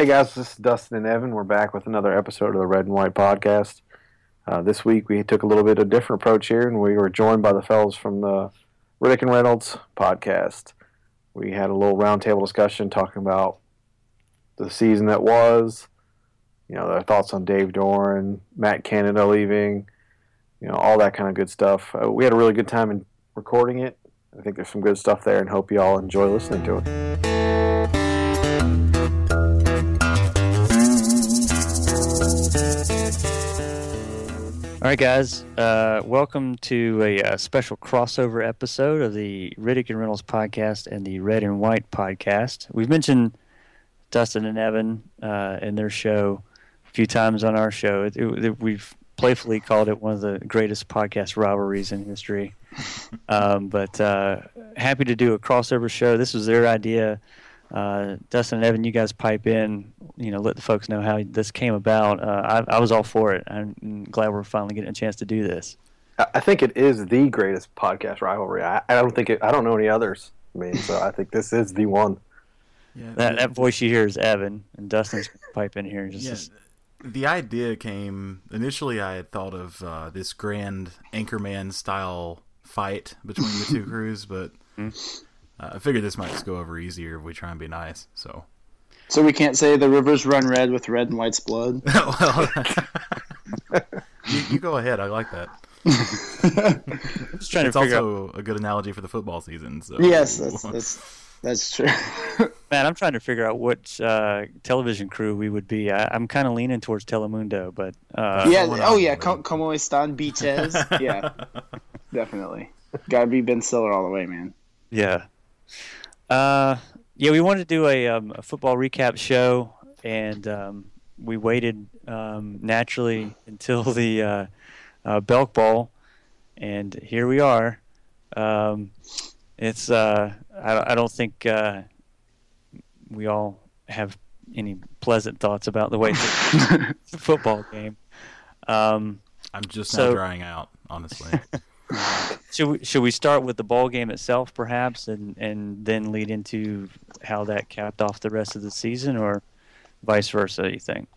Hey guys, this is Dustin and Evan. We're back with another episode of the Red and White Podcast. Uh, this week we took a little bit of a different approach here, and we were joined by the fellows from the Riddick and Reynolds podcast. We had a little roundtable discussion talking about the season that was, you know, their thoughts on Dave Doeren, Matt Canada leaving, you know, all that kind of good stuff. Uh, we had a really good time in recording it. I think there's some good stuff there, and hope you all enjoy listening to it. All right, guys. Uh, welcome to a, uh special crossover episode of the Riddick and Reynolds podcast and the Red and White podcast. We've mentioned Dustin and Evan uh, in their show a few times on our show. It, it, we've playfully called it one of the greatest podcast rivalries in history. Um, but uh, happy to do a crossover show. This was their idea. Uh, Dustin and Evan, you guys pipe in, you know, let the folks know how this came about. Uh, I, I was all for it. I'm glad we're finally getting a chance to do this. I I think it is the greatest podcast rivalry. I, I don't think it. I don't know any others. I mean, so I think this is the one. Yeah, That, that voice you hear is Evan, and Dustin's pipe in here. and Just, yeah, just- the idea came initially. I had thought of uh, this grand Anchorman style fight between the two crews, but Hmm. Uh, I figured this might just go over easier if we try and be nice. So, So we can't say the rivers run red with red and white's blood. well, you, you go ahead. I like that. I'm just trying It's to figure out, also a good analogy for the football season. So, yes, that's that's that's true. man. I'm trying to figure out which uh, television crew we would be. I, I'm kind of leaning towards Telemundo, but uh, yeah. going Oh on, yeah. man? Co- Como están, beaches? Yeah, definitely. Gotta be Ben Stiller all the way, man. Yeah. Uh, yeah, we wanted to do a, um, a football recap show, and um, we waited um, naturally until the uh, uh, Belk Bowl, and here we are. Um, it's uh, I, don't- I don't think uh, we all have any pleasant thoughts about the way the football game. Um, I'm just So- now drying out, honestly. Should we, should we start with the ball game itself, perhaps, and, and then lead into how that capped off the rest of the season, or vice versa? You think?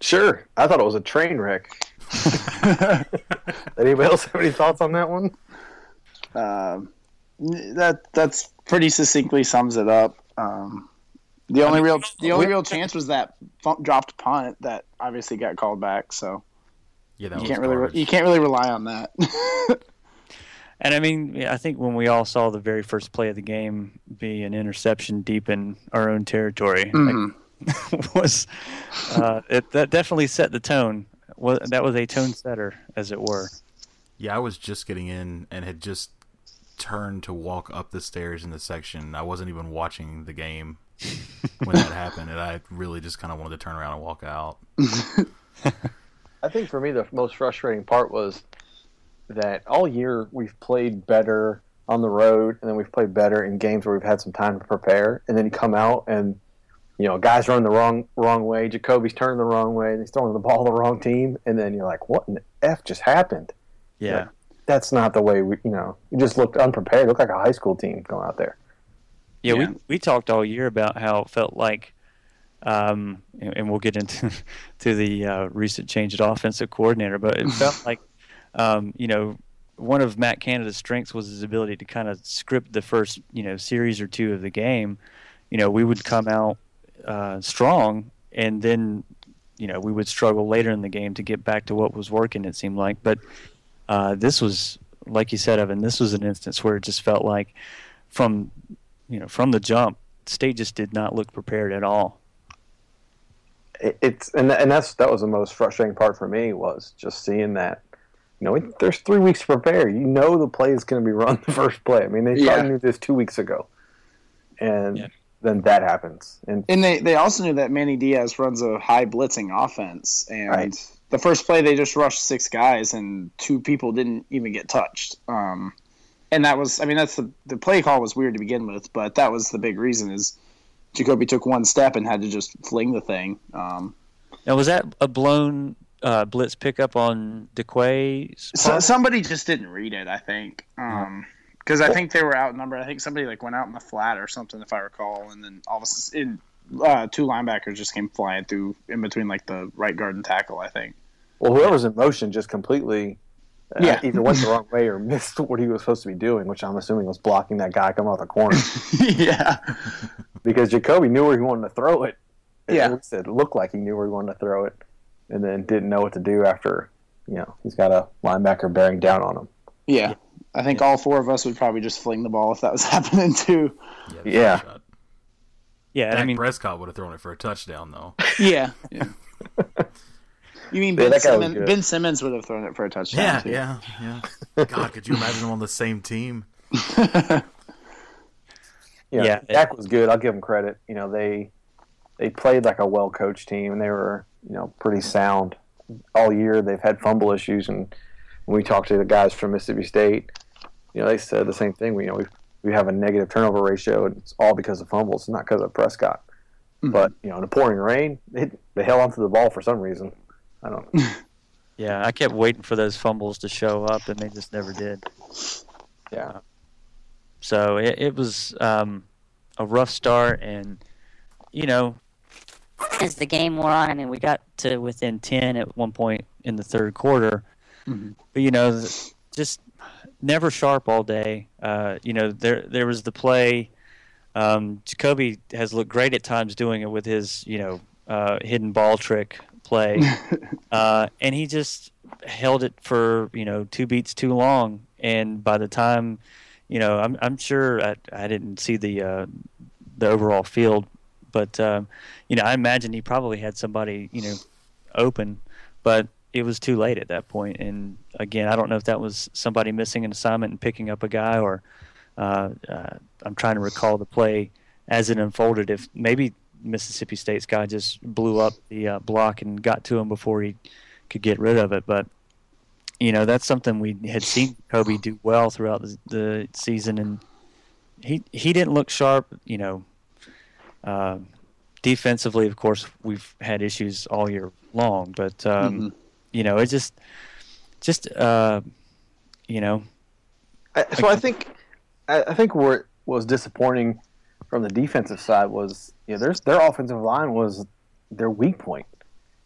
Sure. I thought it was a train wreck. Anybody else have any thoughts on that one? Um, that that's pretty succinctly sums it up. Um, the only real the only real chance was that fu- dropped punt that obviously got called back. So Yeah, that you can't really re- you can't really rely on that. And I mean, I think when we all saw the very first play of the game be an interception deep in our own territory, Mhm. like, was uh, it, that definitely set the tone. Was that was a tone setter, as it were. Yeah, I was just getting in and had just turned to walk up the stairs in the section. I wasn't even watching the game when that happened, and I really just kind of wanted to turn around and walk out. I think for me the most frustrating part was that all year we've played better on the road, and then we've played better in games where we've had some time to prepare, and then you come out and you know guys run the wrong wrong way, Jacoby's turning the wrong way, and he's throwing the ball to the wrong team, and then you're like, what in the f just happened? Yeah. That's not the way we, you know, you just looked unprepared. looked like a high school team going out there. Yeah, Yeah. we we talked all year about how it felt like, um, and and we'll get into to the uh, recent change at offensive coordinator, but it felt like, um, you know, one of Matt Canada's strengths was his ability to kind of script the first, you know, series or two of the game. You know, we would come out uh, strong, and then, you know, we would struggle later in the game to get back to what was working. It seemed like, but uh, this was, like you said, Evan, this was an instance where it just felt like, from you know, from the jump, State just did not look prepared at all. It's and and that's that was the most frustrating part for me was just seeing that. You know, it, there's three weeks to prepare. You know the play is going to be run the first play. I mean, they Yeah. probably knew this two weeks ago, and Yeah. then that happens. And And they, they also knew that Manny Diaz runs a high blitzing offense. And Right. the first play, they just rushed six guys, and two people didn't even get touched. Um, and that was, I mean, that's the, the play call was weird to begin with, but that was the big reason is Jacoby took one step and had to just fling the thing. Um, Now, was that a blown uh, blitz pickup on DeQuay's so, somebody just didn't read it, I think. Um, because I think they were outnumbered. I think somebody like went out in the flat or something, if I recall, and then all of a sudden uh, two linebackers just came flying through in between like the right guard and tackle. I think. Well, whoever's in motion just completely uh, Yeah. either went the wrong way or missed what he was supposed to be doing, which I'm assuming was blocking that guy coming off the corner yeah. because Jacoby knew where he wanted to throw it. Yeah. At least it looked like he knew where he wanted to throw it, and then didn't know what to do after. You know, he's got a linebacker bearing down on him. Yeah. I think all four of us would probably just fling the ball if that was happening too. Yeah. Yeah. Yeah, I mean, Prescott would have thrown it for a touchdown though. Yeah. yeah. You mean Ben, that guy Simmons, ben Simmons would have thrown it for a touchdown? Yeah, too. yeah, yeah. God, could you imagine them on the same team? You know, Yeah. Dak was good. I'll give him credit. You know, they they played like a well coached team, and they were you know pretty sound all year. They've had fumble issues, and when we talked to the guys from Mississippi State, you know, they said the same thing. We you know we we have a negative turnover ratio, and it's all because of fumbles, not because of Prescott. Mhm. But you know, in the pouring rain, they they held onto the ball for some reason. I don't. know. yeah, I kept waiting for those fumbles to show up, and they just never did. Yeah. So it, it was um, a rough start, and you know, as the game wore on, I mean, we got to within ten at one point in the third quarter, Mhm. but you know, just never sharp all day. Uh, you know, there there was the play. Um, Jacoby has looked great at times doing it with his, you know, uh, hidden ball trick play, uh, and he just held it for you know two beats too long. And by the time, you know, I'm I'm sure I, I didn't see the uh, the overall field, but um, you know, I imagine he probably had somebody you know open, but it was too late at that point. And again, I don't know if that was somebody missing an assignment and picking up a guy, or uh, uh, I'm trying to recall the play as it unfolded. If maybe Mississippi State's guy just blew up the uh, block and got to him before he could get rid of it, but you know that's something we had seen Kobe do well throughout the, the season, and he he didn't look sharp. You know, uh, defensively, of course, we've had issues all year long, but um, Mhm. you know, it just just uh, you know, I, so I think I, I think what was disappointing from the defensive side was you know there's their offensive line was their weak point.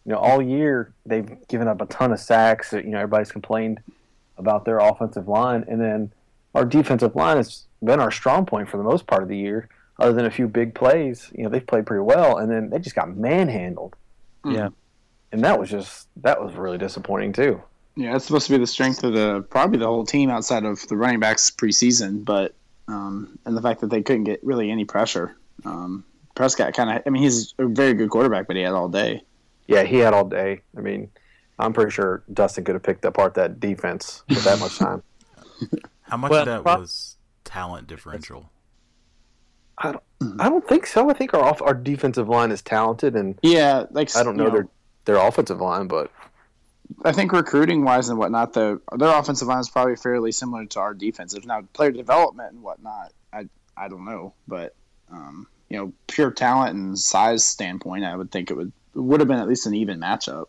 You know, all year they've given up a ton of sacks. You know, everybody's complained about their offensive line, and then our defensive line has been our strong point for the most part of the year. Other than a few big plays, you know, they've played pretty well, and then they just got manhandled, yeah. and that was just that was really disappointing too. Yeah, it's supposed to be the strength of the probably the whole team outside of the running backs preseason, but um, and the fact that they couldn't get really any pressure. Um, Prescott kind of, I mean, he's a very good quarterback, but he had all day. Yeah, he had all day. I mean, I'm pretty sure Dustin could have picked apart that defense with that much time. How much Well, of that prob- was talent differential? I don't think so. I think our off, our defensive line is talented, and Yeah, like I don't know, you their their offensive line, but I think recruiting wise and whatnot, the their offensive line is probably fairly similar to our defensive. Now, player development and whatnot, I I don't know, but um, you know, pure talent and size standpoint, I would think it would it would have been at least an even matchup.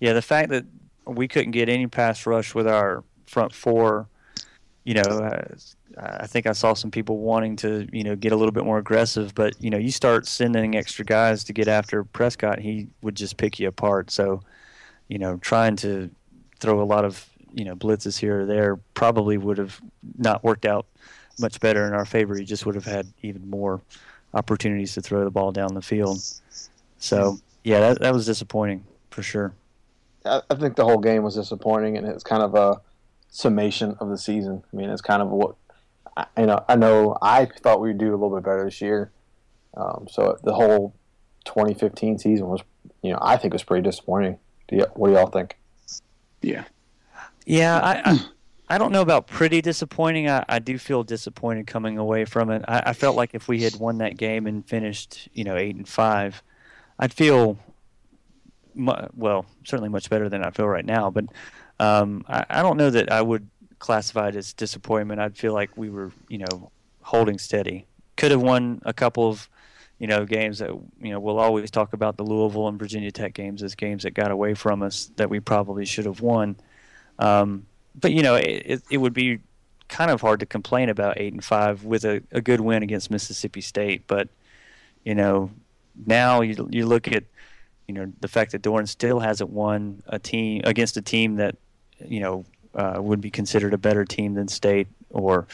Yeah, the fact that we couldn't get any pass rush with our front four, you know, uh, I think I saw some people wanting to, you know, get a little bit more aggressive. But you know, you start sending extra guys to get after Prescott, he would just pick you apart. So, you know, trying to throw a lot of you know blitzes here or there probably would have not worked out much better in our favor. He just would have had even more opportunities to throw the ball down the field. So yeah, that that was disappointing for sure. I, I think the whole game was disappointing, and it's kind of a summation of the season. I mean, it's kind of what I, you know. I know I thought we'd do a little bit better this year. Um, so the whole 2015 season was, you know, I think was pretty disappointing. Do you, what do y'all think? Yeah, Yeah, I, I I don't know about pretty disappointing. I, I do feel disappointed coming away from it. I, I felt like if we had won that game and finished, you know, eight and five, I'd feel mu- well, certainly much better than I feel right now. But um, I, I don't know that I would classify it as disappointment. I'd feel like we were, you know, holding steady. Could have won a couple of, you know, games that you know we'll always talk about the Louisville and Virginia Tech games as games that got away from us that we probably should have won. Um, but you know, it, it, would be kind of hard to complain about eight and five with a, a good win against Mississippi State. But you know, now you you look at you know the fact that Doeren still hasn't won a team against a team that you know uh, would be considered a better team than State or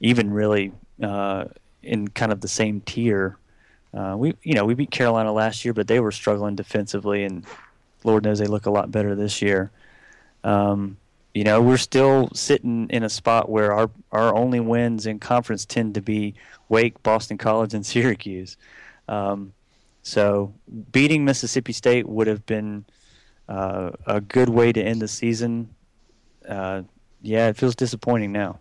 even really uh, in kind of the same tier. Uh, we you know we beat Carolina last year, but they were struggling defensively, and Lord knows they look a lot better this year. Um, you know, we're still sitting in a spot where our our only wins in conference tend to be Wake, Boston College, and Syracuse. Um, so beating Mississippi State would have been uh, a good way to end the season. Uh, yeah, it feels disappointing now.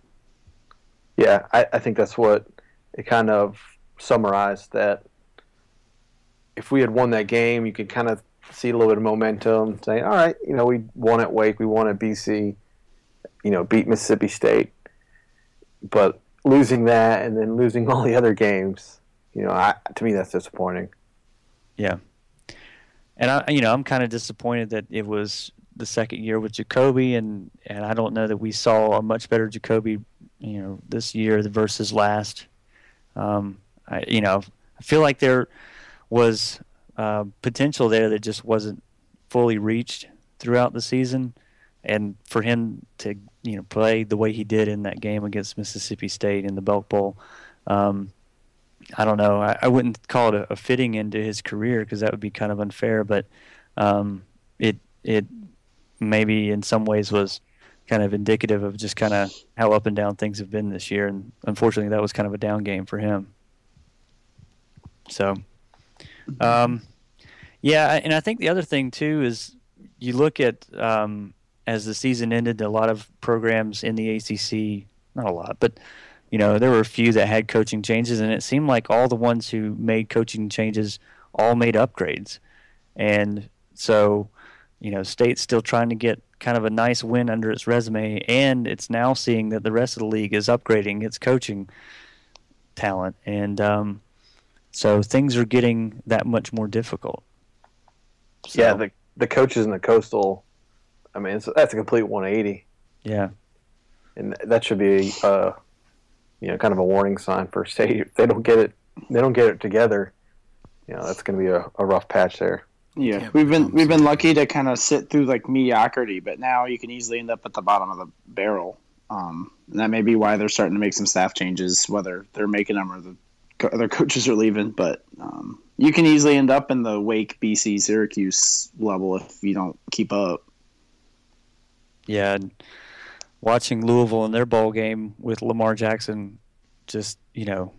Yeah, I, I think that's what it kind of summarized that if we had won that game, you could kind of see a little bit of momentum, saying, all right, you know, we won at Wake, we won at BC, you know, beat Mississippi State. But losing that and then losing all the other games, you know, I, to me, that's disappointing. Yeah. And I, you know, I'm kind of disappointed that it was the second year with Jacoby, and and I don't know that we saw a much better Jacoby, you know, this year versus last. Um, I, you know, I feel like there was uh, potential there that just wasn't fully reached throughout the season, and for him to you know play the way he did in that game against Mississippi State in the Belk Bowl. Um, I don't know. I, I wouldn't call it a, a, fitting into his career because that would be kind of unfair. But um, it it maybe in some ways was kind of indicative of just kind of how up and down things have been this year. And unfortunately, that was kind of a down game for him. So, um, yeah, and I think the other thing too is you look at um, as the season ended, a lot of programs in the ACC, not a lot, but you know, there were a few that had coaching changes, and it seemed like all the ones who made coaching changes all made upgrades. And so, you know, State's still trying to get kind of a nice win under its resume, and it's now seeing that the rest of the league is upgrading its coaching talent. And um, so things are getting that much more difficult. So, yeah, the, the coaches in the coastal, I mean, that's a complete 180. Yeah. And that should be. Uh, you know, kind of a warning sign for state. If they don't get it, they don't get it together. You know, that's going to be a, a rough patch there. Yeah, we've been we've been lucky to kind of sit through like mediocrity, but now you can easily end up at the bottom of the barrel. Um, and that may be why they're starting to make some staff changes, whether they're making them or the other coaches are leaving. But um, you can easily end up in the Wake, BC, Syracuse level if you don't keep up. Yeah, watching Louisville in their bowl game with Lamar Jackson, just you know,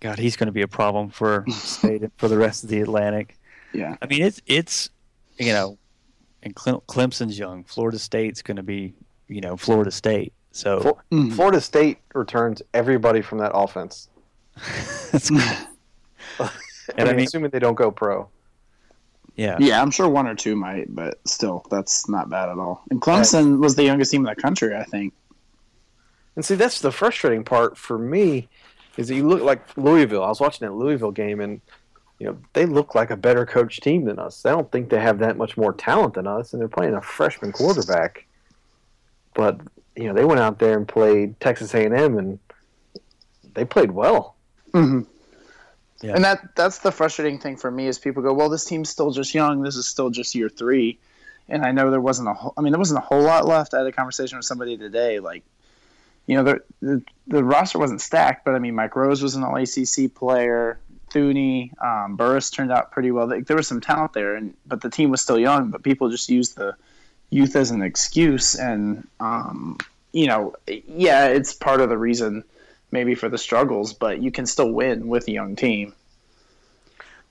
God, he's going to be a problem for state for the rest of the Atlantic. Yeah, I mean it's it's you know, and Clemson's young. Florida State's going to be you know Florida State. So mm. Florida State returns everybody from that offense. That's cool. and I mean, assuming they don't go pro. Yeah. Yeah, I'm sure one or two might, but still, that's not bad at all. And Clemson right. was the youngest team in the country, I think. And see, that's the frustrating part for me is that you look like Louisville. I was watching that Louisville game, and you know they look like a better coach team than us. I don't think they have that much more talent than us, and they're playing a freshman quarterback. But you know they went out there and played Texas A&M, and they played well. Mm-hmm. Yeah. And that that's the frustrating thing for me is people go, well, this team's still just young. This is still just year three, and I know there wasn't a whole, I mean, there wasn't a whole lot left. I had a conversation with somebody today, like, you know, the the, the roster wasn't stacked, but I mean, Mike Rose was an All ACC player. Thuney, um, Burris turned out pretty well. There was some talent there, and but the team was still young. But people just used the youth as an excuse, and um, you know, yeah, it's part of the reason maybe for the struggles, but you can still win with a young team.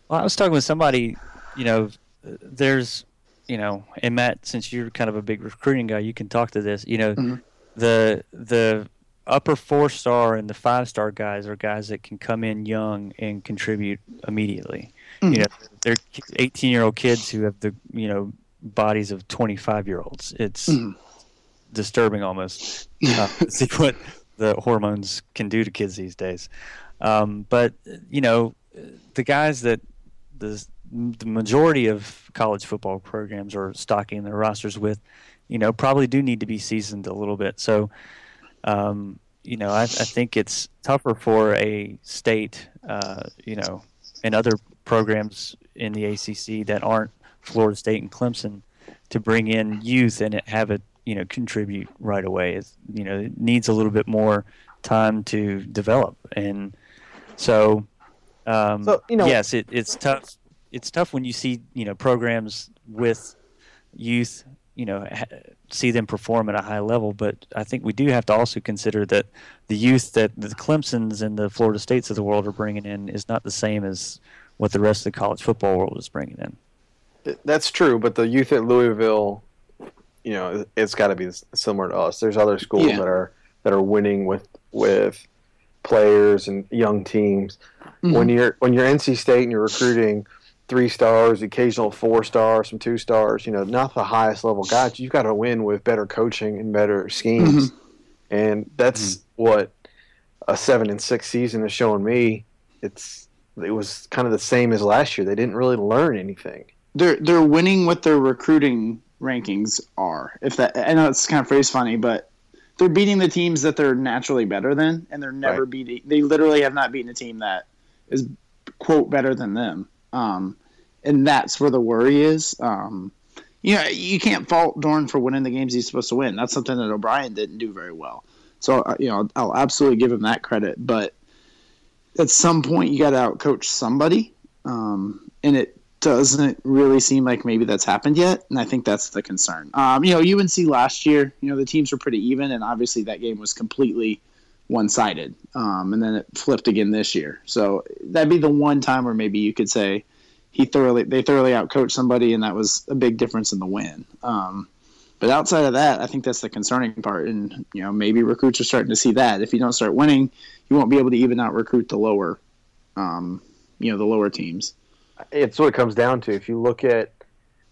Well, I was talking with somebody, you know, there's, you know, and Matt, since you're kind of a big recruiting guy, you can talk to this. You know, mm-hmm. the the upper four star and the five star guys are guys that can come in young and contribute immediately. Mm-hmm. You know, they're 18 year old kids who have the you know bodies of 25 year olds. It's mm-hmm. disturbing almost. Uh, see what the hormones can do to kids these days. Um, but you know, the guys that the the majority of college football programs are stocking their rosters with, you know, probably do need to be seasoned a little bit. So, um, you know, I, I, think it's tougher for a state, uh, you know, and other programs in the ACC that aren't Florida State and Clemson to bring in youth and have it you know contribute right away. It's, you know, it needs a little bit more time to develop, and so, um, So, you know- yes, it, it's tough. It's tough when you see you know programs with youth, you know, ha- see them perform at a high level. But I think we do have to also consider that the youth that the Clemson's and the Florida States of the world are bringing in is not the same as what the rest of the college football world is bringing in. That's true, but the youth at Louisville, you know, it's got to be similar to us. There's other schools Yeah. that are that are winning with with players and young teams. Mm-hmm. When you're when you're NC State and you're recruiting three stars, occasional four stars, some two stars, you know, not the highest level guys. You've got to win with better coaching and better schemes, mm-hmm. and that's mm-hmm. what a seven and six season is showing me. It's it was kind of the same as last year. They didn't really learn anything. they're they're winning with their recruiting rankings are. If that I know it's kind of phrase funny, but they're beating the teams that they're naturally better than, and they're never Right. beating. They literally have not beaten a team that is quote better than them. Um, and that's where the worry is. Um, you know, you can't fault Doeren for winning the games he's supposed to win. That's something that O'Brien didn't do very well. So uh, you know, I'll absolutely give him that credit. But at some point, you got to outcoach somebody, um, and it doesn't really seem like maybe that's happened yet, and I think that's the concern. Um, you know, UNC last year, you know, the teams were pretty even, and obviously that game was completely one-sided, um, and then it flipped again this year. So that'd be the one time where maybe you could say he thoroughly they thoroughly outcoached somebody, and that was a big difference in the win. Um, but outside of that, I think that's the concerning part, and you know, maybe recruits are starting to see that if you don't start winning, you won't be able to even out recruit the lower, um, you know, the lower teams. It's what it comes down to. If you look at,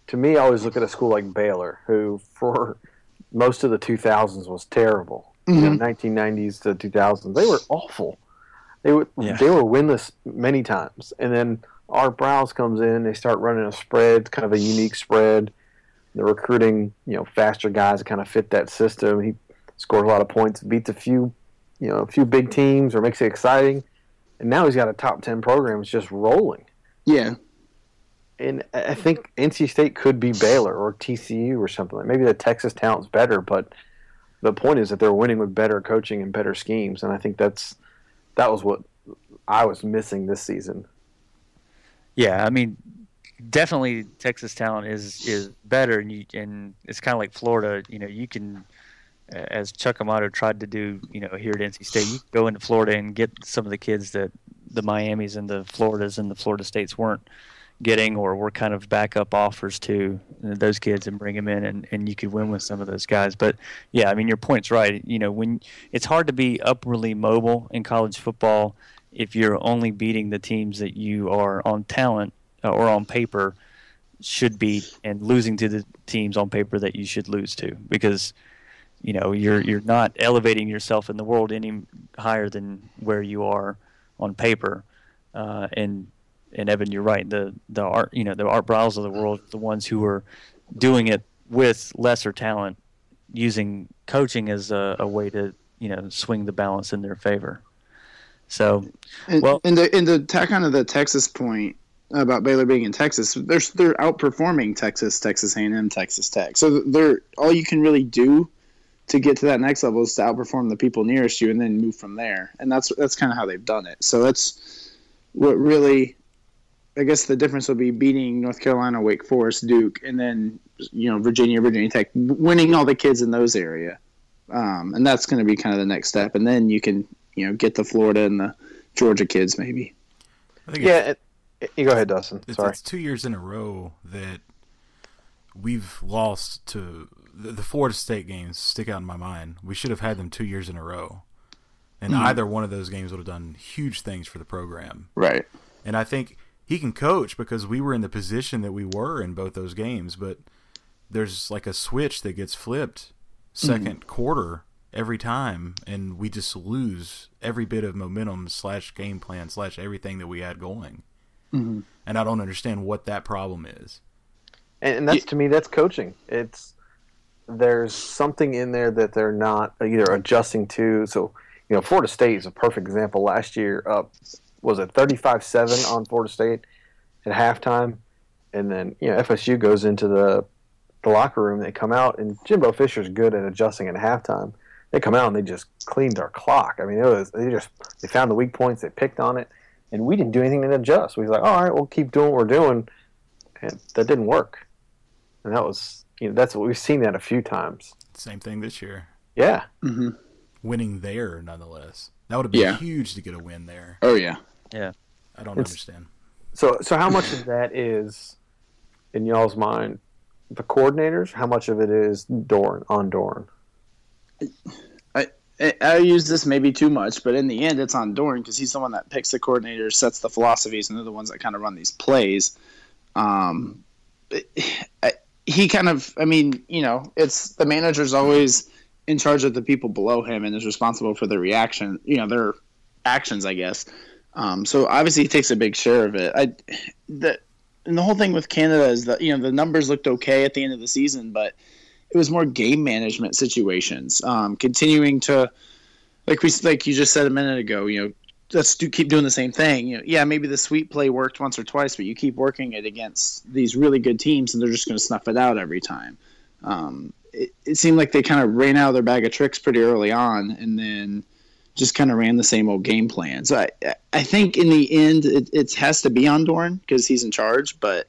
to me, I always look at a school like Baylor, who for most of the 2000s was terrible. You know, mm-hmm. 1990s to 2000s, they were awful. They were Yeah. they were winless many times, and then Art Briles comes in. They start running a spread, kind of a unique spread. They're recruiting, you know, faster guys that kind of fit that system. He scores a lot of points, beats a few, you know, a few big teams, or makes it exciting. And now he's got a top 10 program. It's just rolling Yeah, and I I think NC State could be Baylor or TCU or something. like Maybe the Texas talent's better, but the point is that they're winning with better coaching and better schemes, and I think that's that was what I was missing this season. Yeah, I mean, definitely Texas talent is is better, and you and it's kind of like Florida. You know, you can, as Chuck Amato tried to do, you know, here at NC State, you go into Florida and get some of the kids that the Miamis and the Floridas and the Florida States weren't getting, or were kind of backup offers to those kids and bring them in, and, and you could win with some of those guys. But yeah, I mean, your point's right. You know, when it's hard to be upwardly mobile in college football if you're only beating the teams that you are on talent uh, or on paper should beat and losing to the teams on paper that you should lose to because you know you're you're not elevating yourself in the world any higher than where you are on paper. Uh, and and Evan you're right. The the art you know the art Briles of the world the ones who are doing it with lesser talent using coaching as a, a way to you know swing the balance in their favor. So And, Well- and the and to tack on to the Texas point about Baylor being in Texas, they're they're outperforming Texas, Texas A&M, Texas Tech. So they're all you can really do to get to that next level is to outperform the people nearest you, and then move from there. And that's that's kind of how they've done it. So that's what really, I guess the difference will be beating North Carolina, Wake Forest, Duke, and then you know Virginia, Virginia Tech, winning all the kids in those area. Um, and that's going to be kind of the next step, and then you can you know get the Florida and the Georgia kids maybe. I think Yeah, it, it- you go ahead, Dustin. it's, Sorry. it's two years in a row that we've lost to the, the Florida State games. Stick out in my mind. We should have had them two years in a row, and hmm. either one of those games would have done huge things for the program. Right. And I think he can coach because we were in the position that we were in both those games, but there's like a switch that gets flipped 2nd hmm. quarter every time, and we just lose every bit of momentum slash game plan slash everything that we had going. Mm-hmm. And I don't understand what that problem is. and, and that's to me that's coaching it's there's something in there that they're not either adjusting to so you know florida state is a perfect example last year up was it 35-7 on Florida State at halftime, and then you know FSU goes into the the locker room. They come out, and Jimbo Fisher's good at adjusting at halftime. They come out and they just cleaned our clock. I mean, it was they just they found the weak points, they picked on it, and we didn't do anything to adjust. We was like, all right, we'll keep doing what we're doing, and that didn't work. And that was you know that's what we've seen that a few times. Same thing this year. Yeah, Mm-hmm. Winning there, nonetheless. That would have been Yeah. huge to get a win there. Oh yeah. Yeah. I don't It's- understand. So, so how much of that is, in y'all's mind, the coordinators? How much of it is Doeren on Doeren? I, I use this maybe too much, but in the end, it's on Doeren because he's the one that picks the coordinators, sets the philosophies, and they're the ones that kind of run these plays. Um, I, he kind of, I mean, you know, it's the manager's always in charge of the people below him and is responsible for their reaction, you know, their actions, I guess. Um, so obviously, he takes a big share of it. I, the, and the whole thing with Canada is that you know the numbers looked okay at the end of the season, but it was more game management situations. Um, continuing to, like we like you just said a minute ago, you know, let's do keep doing the same thing. You know, yeah, maybe the sweep play worked once or twice, but you keep working it against these really good teams, and they're just going to snuff it out every time. Um, it, it seemed like they kind of ran out of their bag of tricks pretty early on, and then just kind of ran the same old game plan. So I, I think in the end, it, it has to be on Doeren because he's in charge, but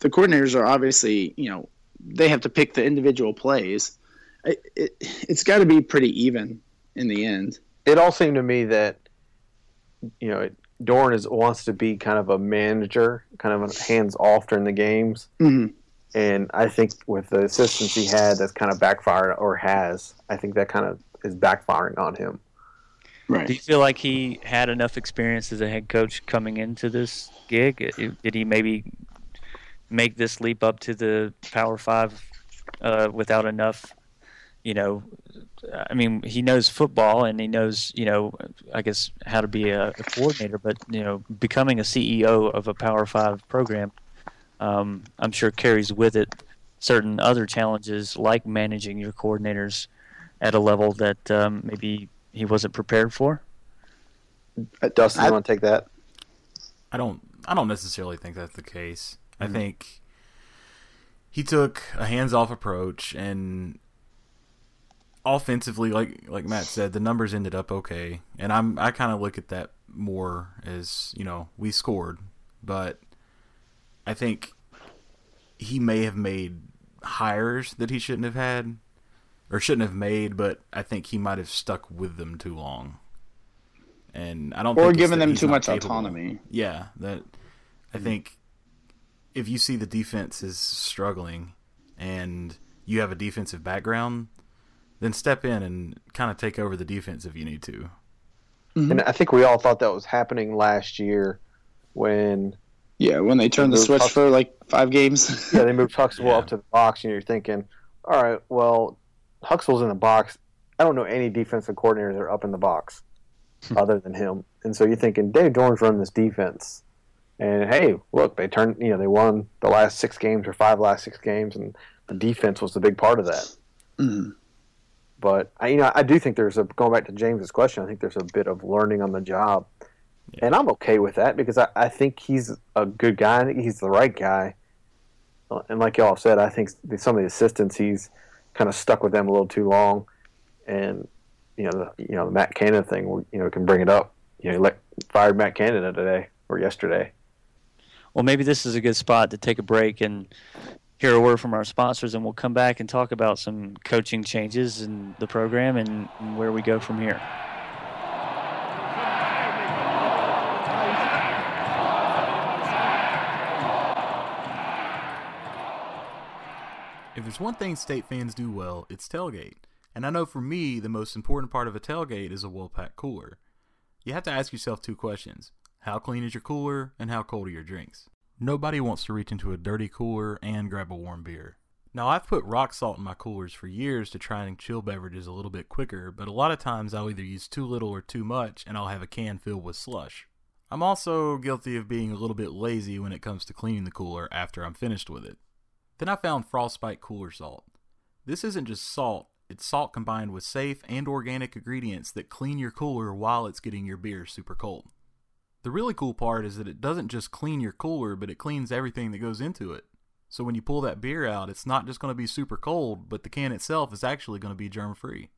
the coordinators are obviously, you know, they have to pick the individual plays. It, it, it's got to be pretty even in the end. It all seemed to me that, you know, Doeren is wants to be kind of a manager, kind of hands off during the games, Mm-hmm. and I think with the assistance he had, that's kind of backfired or has. I think that kind of is backfiring on him. Right. Do you feel like he had enough experience as a head coach coming into this gig? Did he maybe make this leap up to the Power Five uh, without enough? You know, I mean, he knows football and he knows, you know, I guess how to be a, a coordinator. But you know, becoming a CEO of a Power Five program, um, I'm sure carries with it certain other challenges like managing your coordinators at a level that um, maybe he wasn't prepared for. Uh, Dustin, I- you want to take that? I don't I don't necessarily think that's the case. I Mm-hmm. think he took a hands off approach and offensively like like Matt said the numbers ended up okay and I'm I kind of look at that more as you know we scored but I think he may have made hires that he shouldn't have had or shouldn't have made but I think he might have stuck with them too long and I don't Or giving them too much capable. autonomy. Yeah, that I mm-hmm. think if you see the defense is struggling and you have a defensive background, then step in and kind of take over the defense if you need to. And I think we all thought that was happening last year when Yeah, when they turned the switch Husk- for like five games. yeah, they moved Huxtable Yeah. up to the box, and you're thinking, all right, well, Huxtable's in the box. I don't know any defensive coordinators that are up in the box other than him. And so you're thinking, Dave Doeren's running this defense. And hey, look, they turned, you know, they won the last six games or five last six games, and the defense was the big part of that. Mhm. But I, you know, I do think there's a going back to James's question. I think there's a bit of learning on the job, Yeah. and I'm okay with that because I, I think he's a good guy. He's the right guy. And like y'all said, I think some of the assistants he's kind of stuck with them a little too long, and you know, the, you know, the Matt Canada thing. You know, can bring it up. You know, he let, fired Matt Canada today or yesterday. Well, maybe this is a good spot to take a break and hear a word from our sponsors, and we'll come back and talk about some coaching changes in the program and, and where we go from here. If there's one thing state fans do well, it's tailgate. And I know for me, the most important part of a tailgate is a well packed cooler. You have to ask yourself two questions How clean is your cooler, and how cold are your drinks? Nobody wants to reach into a dirty cooler and grab a warm beer. Now, I've put rock salt in my coolers for years to try and chill beverages a little bit quicker, but a lot of times I'll either use too little or too much, and I'll have a can filled with slush. I'm also guilty of being a little bit lazy when it comes to cleaning the cooler after I'm finished with it. Then I found Frostbite Cooler Salt. This isn't just salt, it's salt combined with safe and organic ingredients that clean your cooler while it's getting your beer super cold. The really cool part is that it doesn't just clean your cooler, but it cleans everything that goes into it. So when you pull that beer out, it's not just going to be super cold, but the can itself is actually going to be germ free.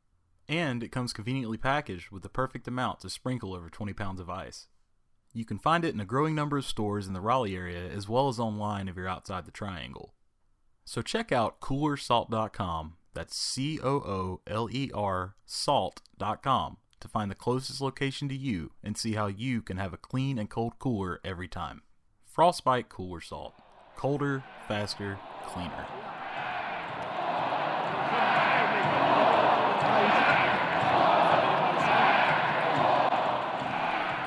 And it comes conveniently packaged with the perfect amount to sprinkle over 20 pounds of ice. You can find it in a growing number of stores in the Raleigh area as well as online if you're outside the triangle. So check out coolersalt.com, that's C O O L E R salt.com, to find the closest location to you and see how you can have a clean and cold cooler every time. Frostbite Cooler Salt. Colder, faster, cleaner.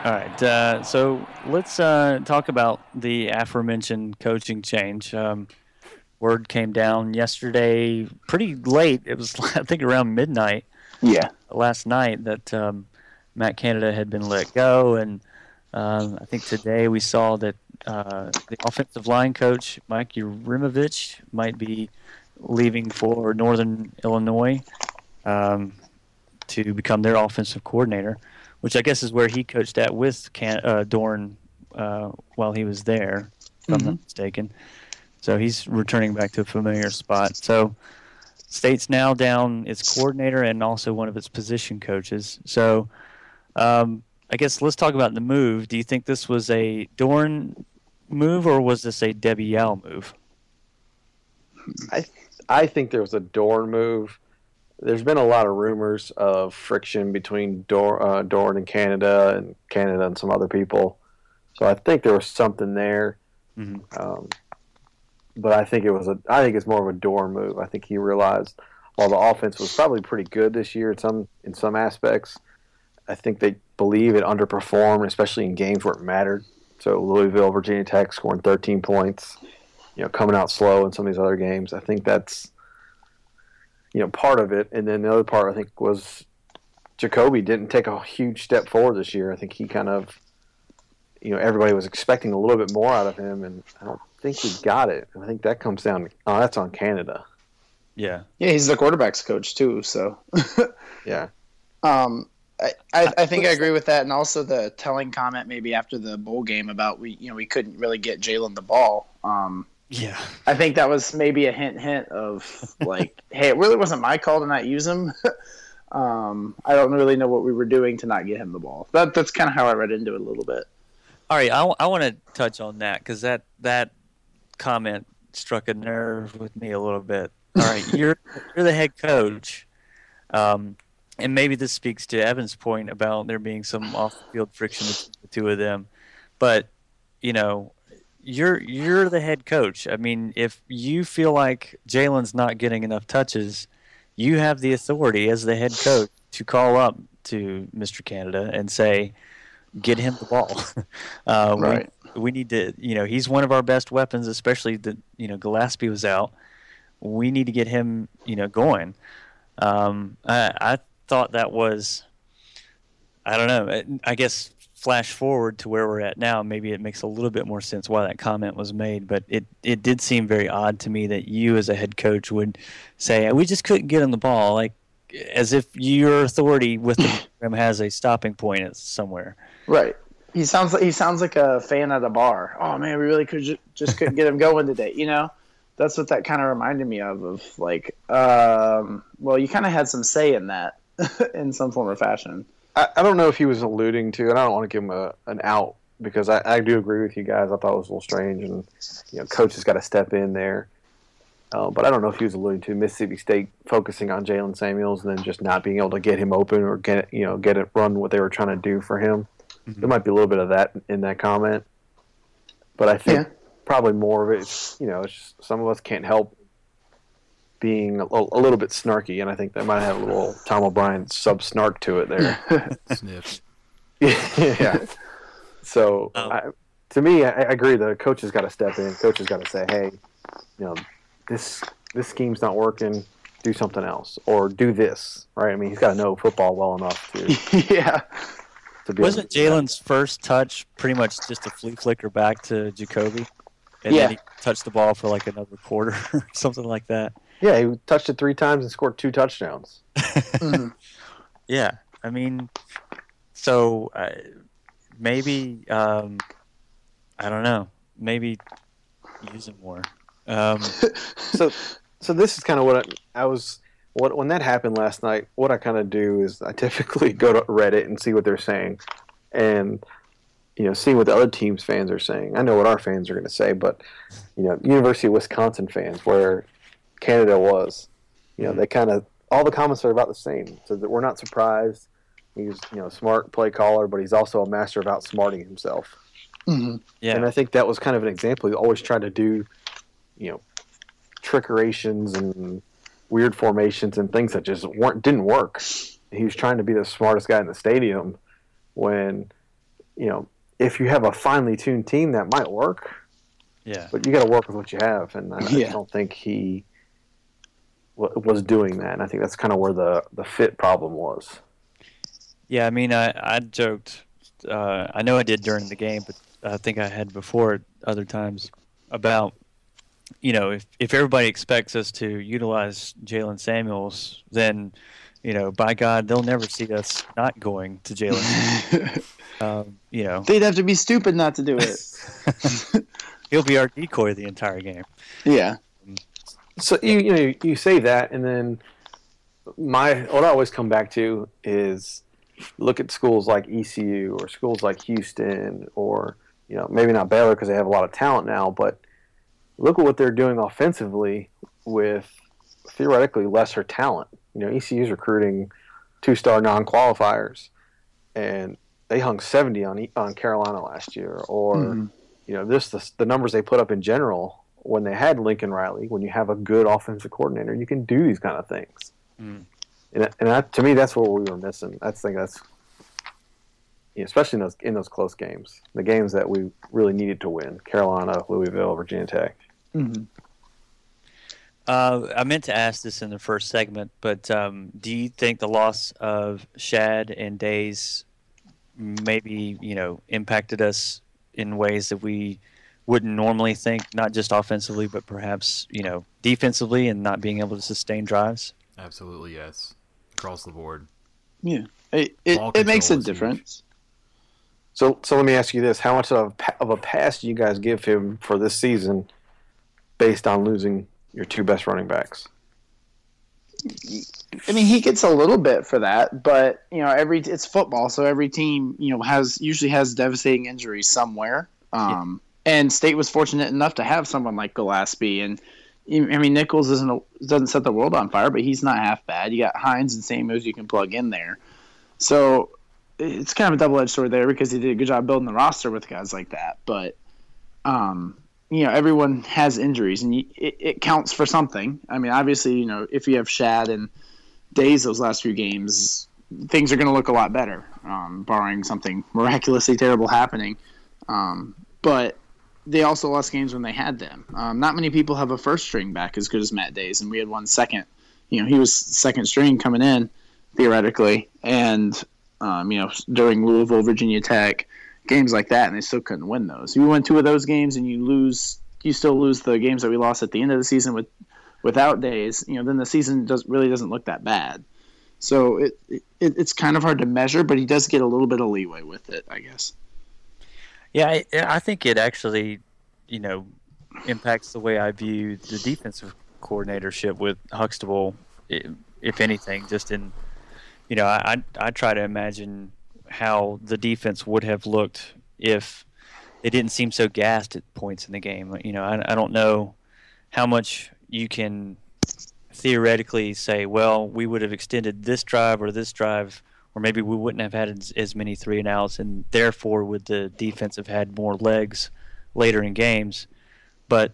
All right, uh, so let's uh, talk about the aforementioned coaching change. Um, word came down yesterday, pretty late. It was, I think, around midnight Yeah. Last night that um, Matt Canada had been let go, and um, I think today we saw that uh, the offensive line coach Mike Uremovich might be leaving for Northern Illinois um, to become their offensive coordinator, which I guess is where he coached at with Can- uh, Doeren uh, while he was there, if I'm not mistaken. So he's returning back to a familiar spot. So State's now down its coordinator and also one of its position coaches. So um, I guess let's talk about the move. Do you think this was a Doeren move or was this a Debbie Yow move? I I think there was a Doeren move. There's been a lot of rumors of friction between Dor, uh, Doeren and Canada, and Canada and some other people. So I think there was something there. Mhm. Um, but I think it was a. I think it's more of a door move. I think he realized while the offense was probably pretty good this year in some in some aspects, I think they believe it underperformed, especially in games where it mattered. So Louisville, Virginia Tech scoring 13 points you know, coming out slow in some of these other games. I think that's, you know, part of it. And then the other part, I think, was Jacoby didn't take a huge step forward this year. I think he kind of, you know, everybody was expecting a little bit more out of him, and I don't think he got it. And I think that comes down. Oh, that's on Canada. Yeah. Yeah, he's the quarterbacks coach too. So, Yeah, um, I, I, I think I agree with that, and also the telling comment maybe after the bowl game about we you know we couldn't really get Jalen the ball. Um, Yeah. I think that was maybe a hint hint of like, hey, it really wasn't my call to not use him. um, I don't really know what we were doing to not get him the ball. That that's kind of how I read into it a little bit. All right, I, want to touch on that because that that comment struck a nerve with me a little bit. All right, you're you're the head coach, um, and maybe this speaks to Evan's point about there being some off-field friction between the two of them. But you know, you're you're the head coach. I mean, if you feel like Jalen's not getting enough touches, you have the authority as the head coach to call up to Mr. Canada and say, "Get him the ball." uh, Right. We need to you know he's one of our best weapons especially that you know Gillespie was out. We need to get him you know going. Um, I, I thought that was I don't know I- guess flash forward to where we're at now maybe it makes a little bit more sense why that comment was made but it it did seem very odd to me that you as a head coach would say we just couldn't get on the ball like as if your authority with the program has a stopping point somewhere. Right. He sounds like he sounds like a fan at a bar. Oh man, we really could ju- just couldn't get him going today. You know, that's what that kind of reminded me of. Of like, um, well, you kind of had some say in that in some form or fashion. I, I don't know if he was alluding to, and I don't want to give him a, an out because I, I do agree with you guys. I thought it was a little strange, and you know, coach has got to step in there. Uh, but I don't know if he was alluding to Mississippi State focusing on Jalen Samuels and then just not being able to get him open or get you know get it run what they were trying to do for him. There might be a little bit of that in that comment, but I think Yeah. probably more of it. you know, it's just, some of us can't help being a, a little bit snarky, and I think that might have a little Tom O'Brien sub snark to it there. Sniff. yeah. So Um, I, to me, I, I agree. The coach has got to step in. Coach has got to say, "Hey, you know, this this scheme's not working. Do something else, or do this." Right? I mean, he's got to know football well enough to yeah. To be. Wasn't able to do that. Jalen's first touch pretty much just a flea flicker back to Jacoby? And Yeah. then he touched the ball for like another quarter or something like that. Yeah, he touched it three times and scored two touchdowns. Mhm. Yeah. I mean, so uh, maybe um, I don't know. Maybe use it more. Um, so so this is kind of what I, I was what when that happened last night what i kind of do is i typically go to reddit and see what they're saying and you know seeing what the other teams fans are saying. I know what our fans are going to say but you know university of wisconsin fans where canada was you know they kind of all the comments are about the same. So that we're not surprised. He's you know smart play caller but he's also a master of outsmarting himself. Mm-hmm. yeah, and I think that was kind of an example. He always tried to do, you know, trickerations and weird formations and things that just weren't didn't work. He was trying to be the smartest guy in the stadium when, you know, if you have a finely tuned team that might work, yeah. but you got to work with what you have. And I, I Yeah. just don't think he w- was doing that. And I think that's kind of where the the fit problem was. Yeah, I mean, I, I joked. Uh, I know I did during the game, but I think I had before at other times about, you know, if, if everybody expects us to utilize Jaylen Samuels, then, you know, by God, they'll never see us not going to Jaylen. um, you know, They'd have to be stupid not to do it. he'll be our decoy the entire game. yeah. So you you know you say that, and then my what I always come back to is look at schools like ECU or schools like Houston or you know maybe not Baylor because they have a lot of talent now, but look at what they're doing offensively with theoretically lesser talent. You know ECU's recruiting two-star non-qualifiers, and they hung 70 on E- on Carolina last year, or Mhm. you know this the, the numbers they put up in general when they had Lincoln Riley. When you have a good offensive coordinator, you can do these kind of things. Mm. And, and that, to me, that's what we were missing. I think that's especially in those in those close games, the games that we really needed to win: Carolina, Louisville, Virginia Tech. Mhm. Uh, I meant to ask this in the first segment, but um, do you think the loss of Shad and Dayes maybe you know impacted us in ways that we wouldn't normally think, not just offensively, but perhaps you know defensively and not being able to sustain drives? Absolutely, yes. Across the board. Yeah. It, it, it makes a control is huge. difference. So, so let me ask you this: How much of of a pass do you guys give him for this season, based on losing your two best running backs? I mean, he gets a little bit for that, but you know, every it's football, so every team you know has usually has devastating injuries somewhere. Um, And State was fortunate enough to have someone like Gallaspy, and I mean Nichols isn't a, doesn't set the world on fire, but he's not half bad. You got Hines and Samuels you can plug in there, so it's kind of a double edged sword there because he did a good job building the roster with guys like that, but. Um, you know everyone has injuries and you, it, it counts for something. I mean obviously you know if you have shad and dayes those last few games things are going to look a lot better um, barring something miraculously terrible happening. Um, but they also lost games when they had them. Um, not many people have a first string back as good as matt dayes and we had one second you know he was second string coming in theoretically and um, you know during louisville virginia tech games like that, and they still couldn't win those. You win two of those games, and you lose. You still lose the games that we lost at the end of the season with without dayes. You know, then the season does really doesn't look that bad. So it, it it's kind of hard to measure, but he does get a little bit of leeway with it, I guess. Yeah, I, I think it actually, you know, impacts the way I view the defensive coordinatorship with Huxtable. If anything, just in, you know, I I I try to imagine how the defense would have looked if they didn't seem so gassed at points in the game. You know, I, I don't know how much you can theoretically say, well, we would have extended this drive or this drive, or maybe we wouldn't have had as, as many three and outs, and therefore would the defense have had more legs later in games. But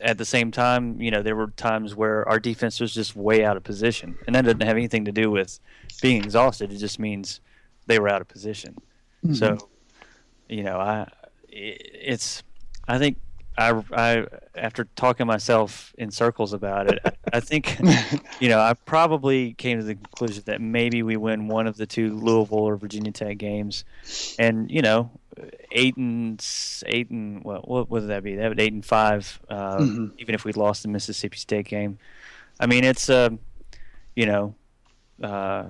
at the same time, you know, there were times where our defense was just way out of position, and that doesn't have anything to do with being exhausted. It just means they were out of position. So, you know, I it's I think I I after talking myself in circles about it, I, think you know I probably came to the conclusion that maybe we win one of the two Louisville or Virginia Tech games, and you know, eight and eight and well, what would that be? That would eight and five, uh, Mhm. even if we lost the Mississippi State game. I mean, it's uh, you know, uh,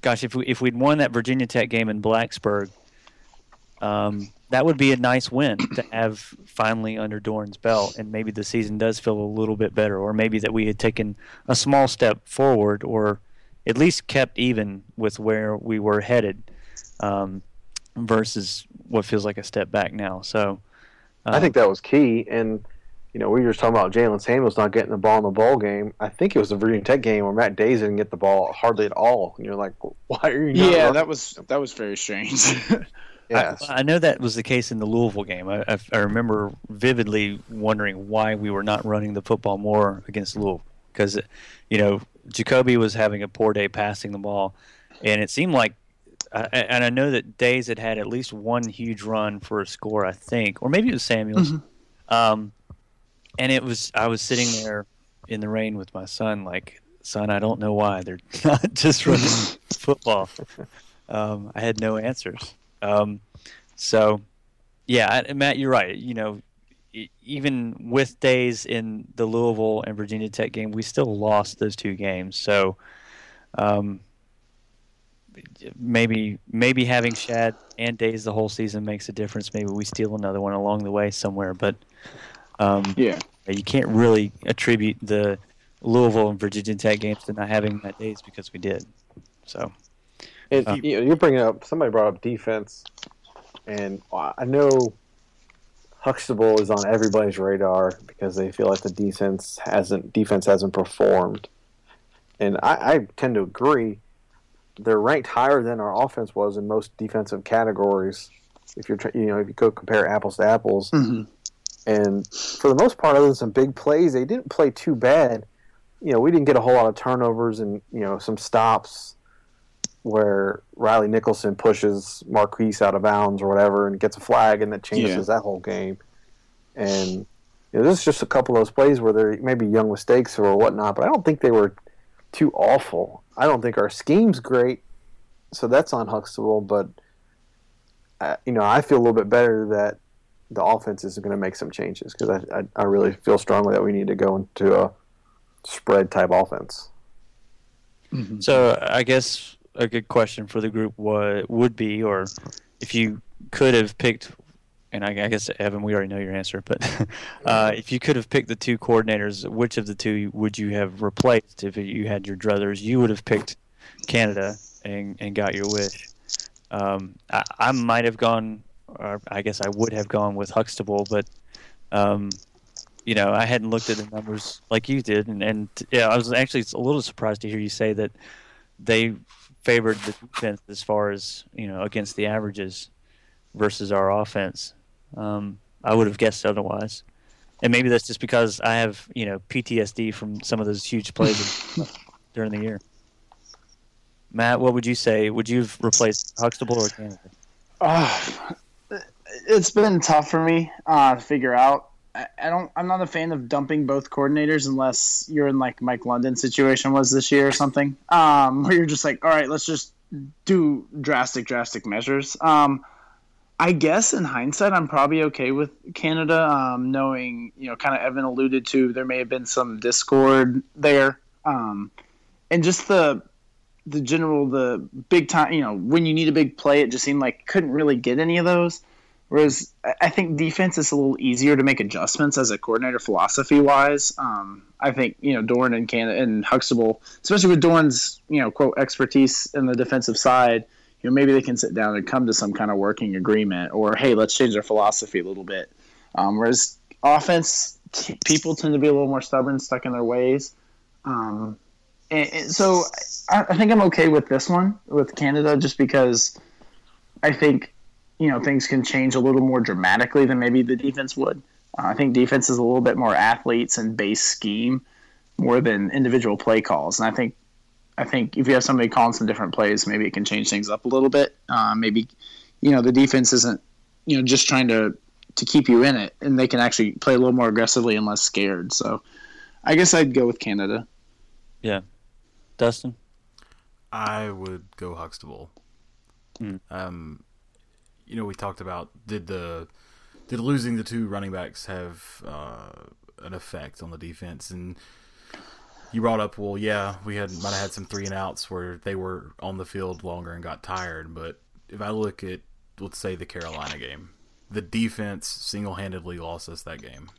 gosh, if we if we'd won that Virginia Tech game in Blacksburg, um, that would be a nice win to have finally under Doeren's belt, and maybe the season does feel a little bit better, or maybe that we had taken a small step forward, or at least kept even with where we were headed, um, versus what feels like a step back now. So, uh, I think that was key, and you know, we were just talking about Jaylen Samuels not getting the ball in the bowl game. I think it was the Virginia Tech game where Matt Dayes didn't get the ball hardly at all, and you're like, why are you? yeah, that was that was very strange. Yes. I, I, know that was the case in the Louisville game. I, I, I, remember vividly wondering why we were not running the football more against Louisville because, you know, Jacoby was having a poor day passing the ball, and it seemed like, and I know that Dayes had had at least one huge run for a score, I think, or maybe it was Samuels. Mm-hmm. Um, and it was I was sitting there in the rain with my son, like, son, I don't know why they're not just running football. Um, I had no answers. Um, so, yeah, Matt, you're right. You know, even with Dayes in the Louisville and Virginia Tech game, we still lost those two games. So, um, maybe maybe having Shad and Dayes the whole season makes a difference. Maybe we steal another one along the way somewhere, but um, yeah, you can't really attribute the Louisville and Virginia Tech games to not having Matt Dayes because we did. So. And you know, you're bringing up somebody brought up defense, and I know Huxtable is on everybody's radar because they feel like the defense hasn't defense hasn't performed, and I, I tend to agree. They're ranked higher than our offense was in most defensive categories. If you're you know if you go compare apples to apples, mm-hmm. And for the most part, other than some big plays, they didn't play too bad. You know, we didn't get a whole lot of turnovers and you know some stops where Riley Nicholson pushes Marquise out of bounds or whatever and gets a flag and that changes yeah. that whole game. And you know, this is just a couple of those plays where there may be young mistakes or whatnot, but I don't think they were too awful. I don't think our scheme's great, so that's on Huxtable. But uh, you know, I feel a little bit better that the offense is going to make some changes because I, I, I really feel strongly that we need to go into a spread type offense. Mm-hmm. So I guess a good question for the group would would be, or if you could have picked, and I, I guess Evan, we already know your answer, but uh, if you could have picked the two coordinators, which of the two would you have replaced if you had your druthers? You would have picked Canada and and got your wish. Um, I, I might have gone, or I guess I would have gone with Huxtable, but um, you know, I hadn't looked at the numbers like you did, and, and yeah, I was actually a little surprised to hear you say that they favored the defense as far as you know against the averages versus our offense. Um, I would have guessed otherwise, and maybe that's just because I have you know PTSD from some of those huge plays during the year. Matt, what would you say? Would you have replaced Huxtable or Canada? Uh, it's been tough for me uh, to figure out. I don't. I'm not a fan of dumping both coordinators unless you're in like Mike London situation was this year or something, um, where you're just like, all right, let's just do drastic, drastic measures. Um, I guess in hindsight, I'm probably okay with Canada, um, knowing you know, kind of Evan alluded to, there may have been some discord there, um, and just the the general, the big time, you know, when you need a big play, it just seemed like couldn't really get any of those. Whereas I think defense is a little easier to make adjustments as a coordinator philosophy wise. Um, I think you know Doeren and Can and Huxtable, especially with Doeren's you know quote expertise in the defensive side, you know maybe they can sit down and come to some kind of working agreement, or hey, let's change our philosophy a little bit. Um, whereas offense, people tend to be a little more stubborn, stuck in their ways. Um, and, and so I, I think I'm okay with this one with Canada, just because I think you know things can change a little more dramatically than maybe the defense would. Uh, I think defense is a little bit more athletes and base scheme more than individual play calls, and I think I think if you have somebody calling some different plays, maybe it can change things up a little bit. Uh, maybe you know the defense isn't you know just trying to to keep you in it, and they can actually play a little more aggressively and less scared. So I guess I'd go with Canada. Yeah, Dustin. I would go Huxtable. Mm. Um, you know, we talked about did the did losing the two running backs have uh, an effect on the defense? And you brought up, well, yeah, we had might have had some three and outs where they were on the field longer and got tired. But if I look at let's say the Carolina game. The defense single handedly lost us that game.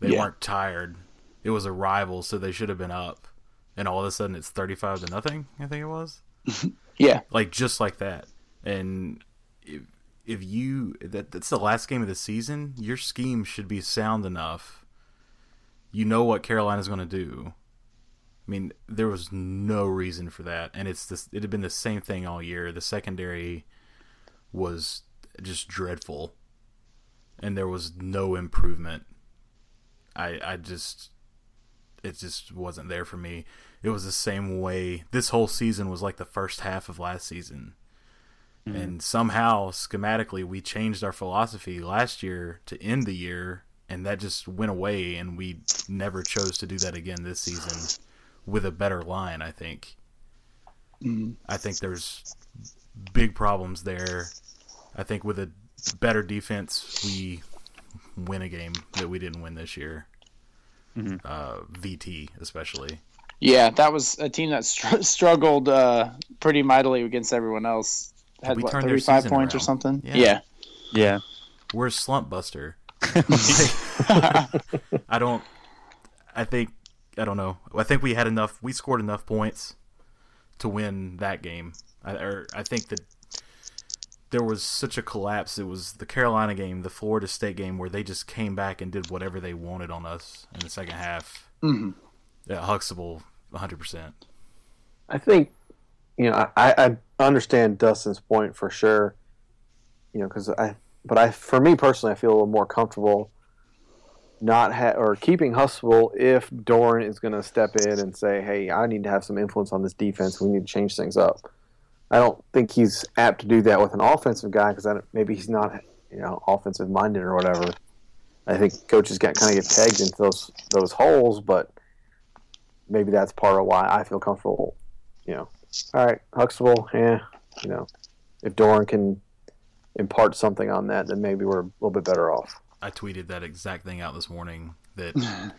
They Yeah. weren't tired. It was a rival, so they should have been up. And all of a sudden, it's thirty-five to nothing. I think it was Yeah, like just like that. And if you that that's the last game of the season, your scheme should be sound enough. You know what Carolina's going to do. I mean, there was no reason for that, and it's this. It had been the same thing all year. The secondary was just dreadful, and there was no improvement. I I just it just wasn't there for me. It was the same way. This whole season was like the first half of last season. And somehow, schematically, we changed our philosophy last year to end the year, and that just went away, and we never chose to do that again this season with a better line, I think. I think there's big problems there. I think with a better defense, we win a game that we didn't win this year. Mhm. Uh, VT, especially. yeah, that was a team that str- struggled uh, pretty mightily against everyone else. Had We what turned their thirty-five season points or something. Yeah. Yeah, Yeah. We're a slump buster. I don't. I think. I don't know. I think we had enough. We scored enough points to win that game. I, or I think that there was such a collapse. It was the Carolina game, the Florida State game, where they just came back and did whatever they wanted on us in the second half. Mhm. Yeah, Huxtable, 100. percent I think, you know, I, I understand Dustin's point for sure. You know, because I, but I, for me personally, I feel a little more comfortable not ha- or keeping Hustle if Doeren is going to step in and say, "Hey, I need to have some influence on this defense. We need to change things up." I don't think he's apt to do that with an offensive guy because maybe he's not, you know, offensive minded or whatever. I think coaches get kind of get pegged into those those holes, but maybe that's part of why I feel comfortable you know, all right, Huxtable, yeah, you know, if Doeren can impart something on that, then maybe we're a little bit better off. I tweeted that exact thing out this morning. That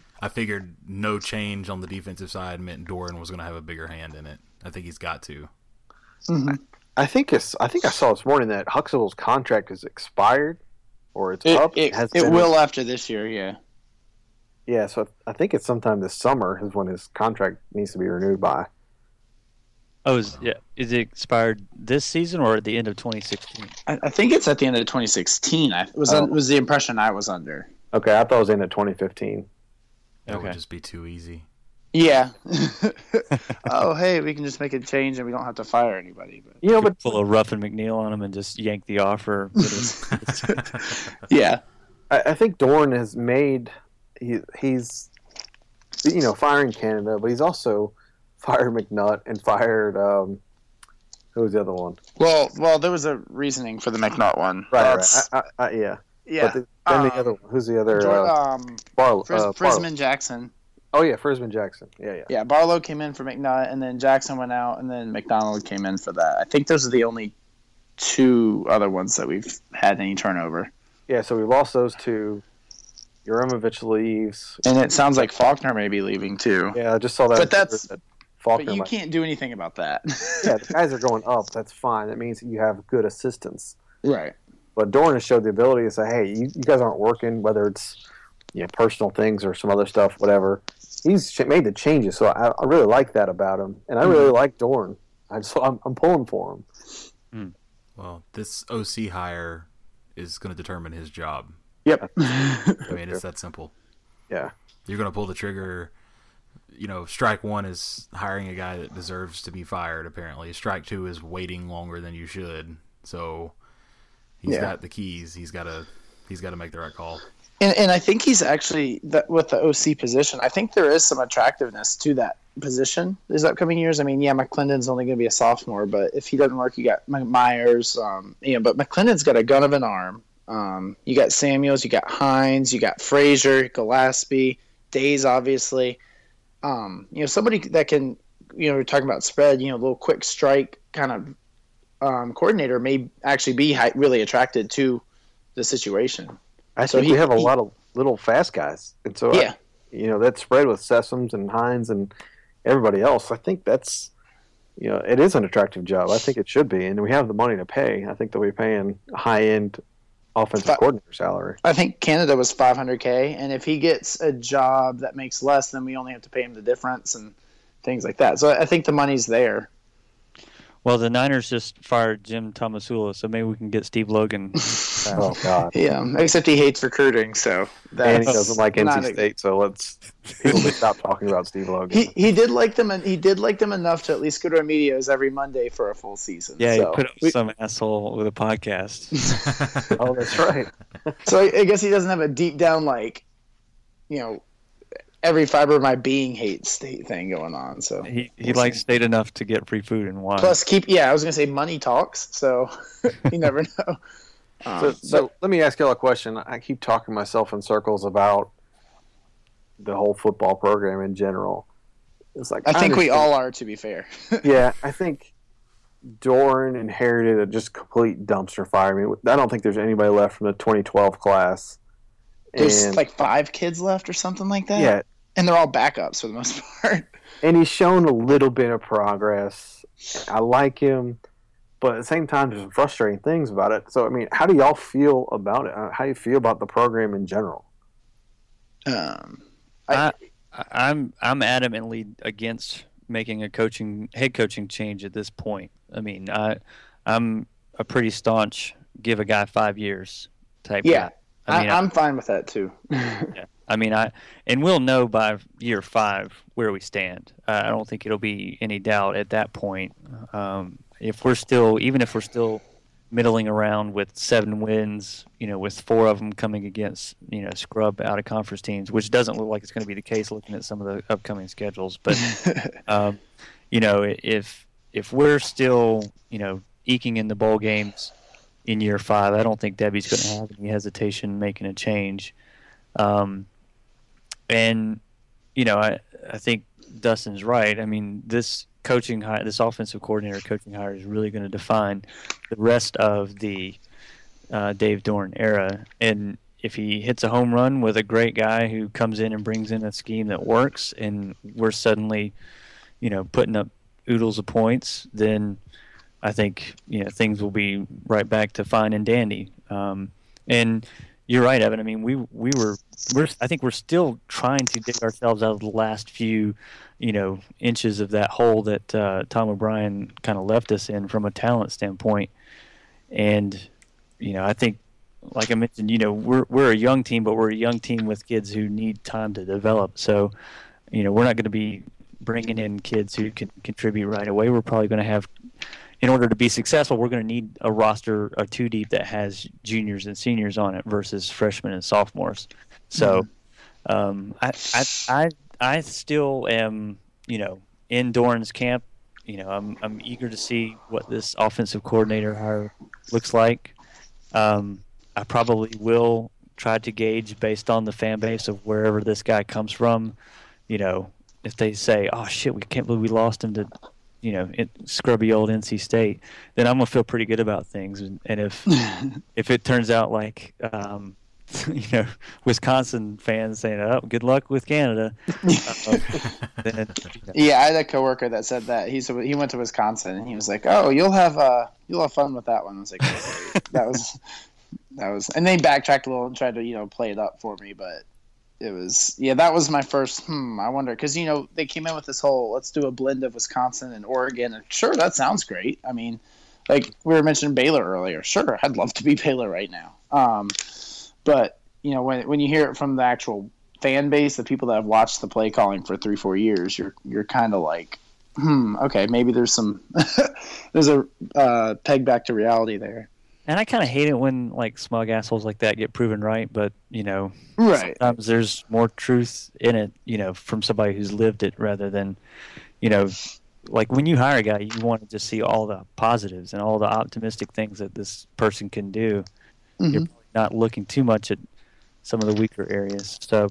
I figured no change on the defensive side meant Doeren was going to have a bigger hand in it. I think he's got to. Mhm. I think it's. I think I saw this morning that Huxtable's contract is expired, or it's it, up. it, has it been- will after this year. Yeah, Yeah, so I think it's sometime this summer is when his contract needs to be renewed by. Oh, is yeah? Is it expired this season or at the end of 2016? I, I think it's at the end of 2016. I was Oh. was the impression I was under. Okay, I thought it was in at 2015. That Okay. would just be too easy. Yeah. oh, hey, we can just make a change and we don't have to fire anybody. But You know, but Pull a and McNeil on him and just yank the offer. yeah, I, I think Doeren has made he, he's you know firing Canada, but he's also fired McNutt and fired um, who was the other one? well, well, there was a reasoning for the McNutt one. Right, That's- right. I, I, I, yeah. yeah. But the, then the Um, other one, who's the other? Jor- Uh, um, Barlow. Fris- uh, Barlow. Frisman Jackson. Oh yeah, Frisman Jackson. Yeah, yeah. Yeah, Barlow came in for McNutt, and then Jackson went out, and then McDonald came in for that. I think those are the only two other ones that we've had any turnover. Yeah. So we lost those two. Uremovich leaves. And it sounds like Faulkner may be leaving too. Yeah, I just saw that. But that's- that But you might- can't do anything about that. Yeah, the guys are going up. That's fine. That means that you have good assistance. right. But Doeren has showed the ability to say, "Hey, you, you guys aren't working, whether it's you know, personal things or some other stuff, whatever." He's made the changes, so I, I really like that about him, and I hmm. really like Doeren. I just I'm, I'm pulling for him. Hmm. Well, this OC hire is going to determine his job. Yep. I mean, it's that simple. Yeah. You're going to pull the trigger. You know, strike one is hiring a guy that deserves to be fired. Apparently, strike two is waiting longer than you should. So he's Yeah. got the keys. He's got to he's got to make the right call. And, and I think he's actually that with the OC position. I think there is some attractiveness to that position these upcoming years. I mean, yeah, McClendon's only going to be a sophomore, but if he doesn't work, you got Myers. Um, you know, but McClendon's got a gun of an arm. Um, you got Samuels, you got Hines, you got Frazier, Gallaspy, Dayes, obviously. Um, you know, somebody that can, you know, we're talking about spread. You know, a little quick strike kind of um, coordinator may actually be hi- really attracted to the situation. I So think he- we have a he- lot of little fast guys, and so I- Yeah. you know that spread with Sessoms and Hines and everybody else. I think that's you know, it is an attractive job. I think it should be, and we have the money to pay. I think that we're paying high end offensive But- coordinator salary. I think Canada was 500k, and if he gets a job that makes less, then we only have to pay him the difference and things like that. So I think the money's there. Well, the Niners just fired Jim Tomsula, so maybe we can get Steve Logan. Oh God. Yeah, except he hates recruiting, so that's and he doesn't like not NC a- State, so let's people should stop talking about Steve Logan. He, he did like them, and he did like them enough to at least go to our Medios every Monday for a full season. yeah, so, he put up we- some asshole with a podcast. oh, that's right. so I, I guess he doesn't have a deep down like, you know, every fiber of my being hates state thing going on. So he he likes state enough to get free food and wine. plus keep yeah, I was gonna say money talks, so you never know. Um, So, so let me ask y'all a question. I keep talking myself in circles about the whole football program in general. It's like I think we all are, to be fair. Yeah, I think Doeren inherited a just complete dumpster fire. I mean, I don't think there's anybody left from the 2012 class. There's And, like five kids left or something like that. yeah, and they're all backups for the most part. and he's shown a little bit of progress. I like him, but at the same time, there's some frustrating things about it. So, I mean, how do y'all feel about it? Uh, How do you feel about the program in general? Um, I, I- I'm I'm adamantly against making a coaching head coaching change at this point. I mean, I I'm a pretty staunch give a guy five years type. Yeah. guy. I mean, I, I'm fine with that too. Yeah. I mean, I and we'll know by year five where we stand. Uh, I don't think it'll be any doubt at that point. Um, if we're still, even if we're still middling around with seven wins, you know, with four of them coming against you know scrub out of conference teams, which doesn't look like it's going to be the case looking at some of the upcoming schedules. But um, you know, if if we're still you know eking in the bowl games in year five, I don't think Debbie's going to have any hesitation making a change. Um, and you know, I I think Dustin's right. I mean, this coaching hire, this offensive coordinator coaching hire is really going to define the rest of the uh, Dave Doeren era. And if he hits a home run with a great guy who comes in and brings in a scheme that works, and we're suddenly, you know, putting up oodles of points, then I think you know things will be right back to fine and dandy. Um, and you're right, Evan. I mean, we we were we're I think we're still trying to dig ourselves out of the last few, you know, inches of that hole that uh, Tom O'Brien kind of left us in from a talent standpoint. And you know, I think, like I mentioned, you know, we're we're a young team, but we're a young team with kids who need time to develop. So, you know, we're not going to be bringing in kids who can contribute right away. We're probably going to have in order to be successful, we're going to need a roster, a two deep that has juniors and seniors on it versus freshmen and sophomores. So, um, I, I, I, I still am, you know, in Doeren's camp. You know, I'm, I'm eager to see what this offensive coordinator hire looks like. Um, I probably will try to gauge based on the fan base of wherever this guy comes from. You know, if they say, "Oh shit, we can't believe we lost him to you know, it, scrubby old NC State, then I'm gonna feel pretty good about things. And, and if if it turns out like, um, you know, Wisconsin fans saying, "Oh, good luck with Canada," uh, then you know, Yeah, I had a coworker that said that he's he went to Wisconsin and he was like, "Oh, you'll have uh you'll have fun with that one." I was like, "That was that was," and they backtracked a little and tried to you know play it up for me, but it was yeah that was my first hmm I wonder because you know they came in with this whole let's do a blend of Wisconsin and Oregon and sure that sounds great. I mean, like we were mentioning Baylor earlier, sure I'd love to be Baylor right now. Um, but you know when when you hear it from the actual fan base, the people that have watched the play calling for three, four years, you're you're kind of like, hmm, okay, maybe there's some there's a uh, peg back to reality there. And I kind of hate it when like smug assholes like that get proven right. But you know, Right. sometimes there's more truth in it, you know, from somebody who's lived it rather than, you know, like when you hire a guy, you want to just see all the positives and all the optimistic things that this person can do. You're Mhm. probably not looking too much at some of the weaker areas. So,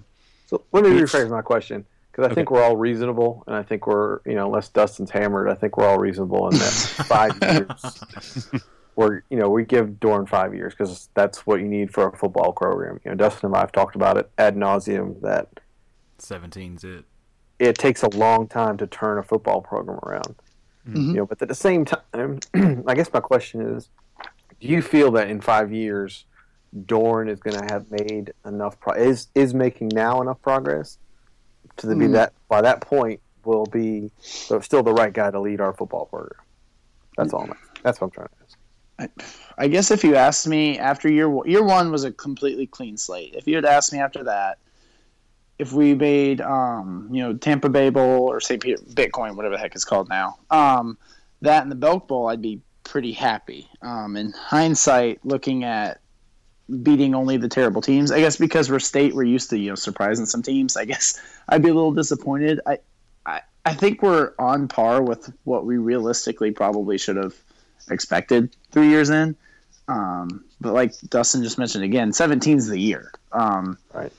So let me rephrase my question because I think we're all reasonable, and I think we're you know unless Dustin's hammered, I think we're all reasonable in that five years. We're you know we give Doeren five years because that's what you need for a football program. You know Dustin and I have talked about it ad nauseum that 17's it. it takes a long time to turn a football program around. Mm-hmm. You know, but at the same time, I guess my question is, do you feel that in five years, Doeren is going to have made enough pro- is is making now enough progress to be Mm. that by that point will be still the right guy to lead our football program? That's all. I'm, that's what I'm trying to I guess if you asked me after year year one was a completely clean slate. If you had asked me after that, if we made um, you know Tampa Bay Bowl or St. Peter Bitcoin, whatever the heck it's called now, um, that and the Belk Bowl, I'd be pretty happy. Um, in hindsight, looking at beating only the terrible teams, I guess because we're state, we're used to you know surprising some teams. I guess I'd be a little disappointed. I, I, I think we're on par with what we realistically probably should have expected three years in. Um, but like Dustin just mentioned again, 17 is the year. Um, Right.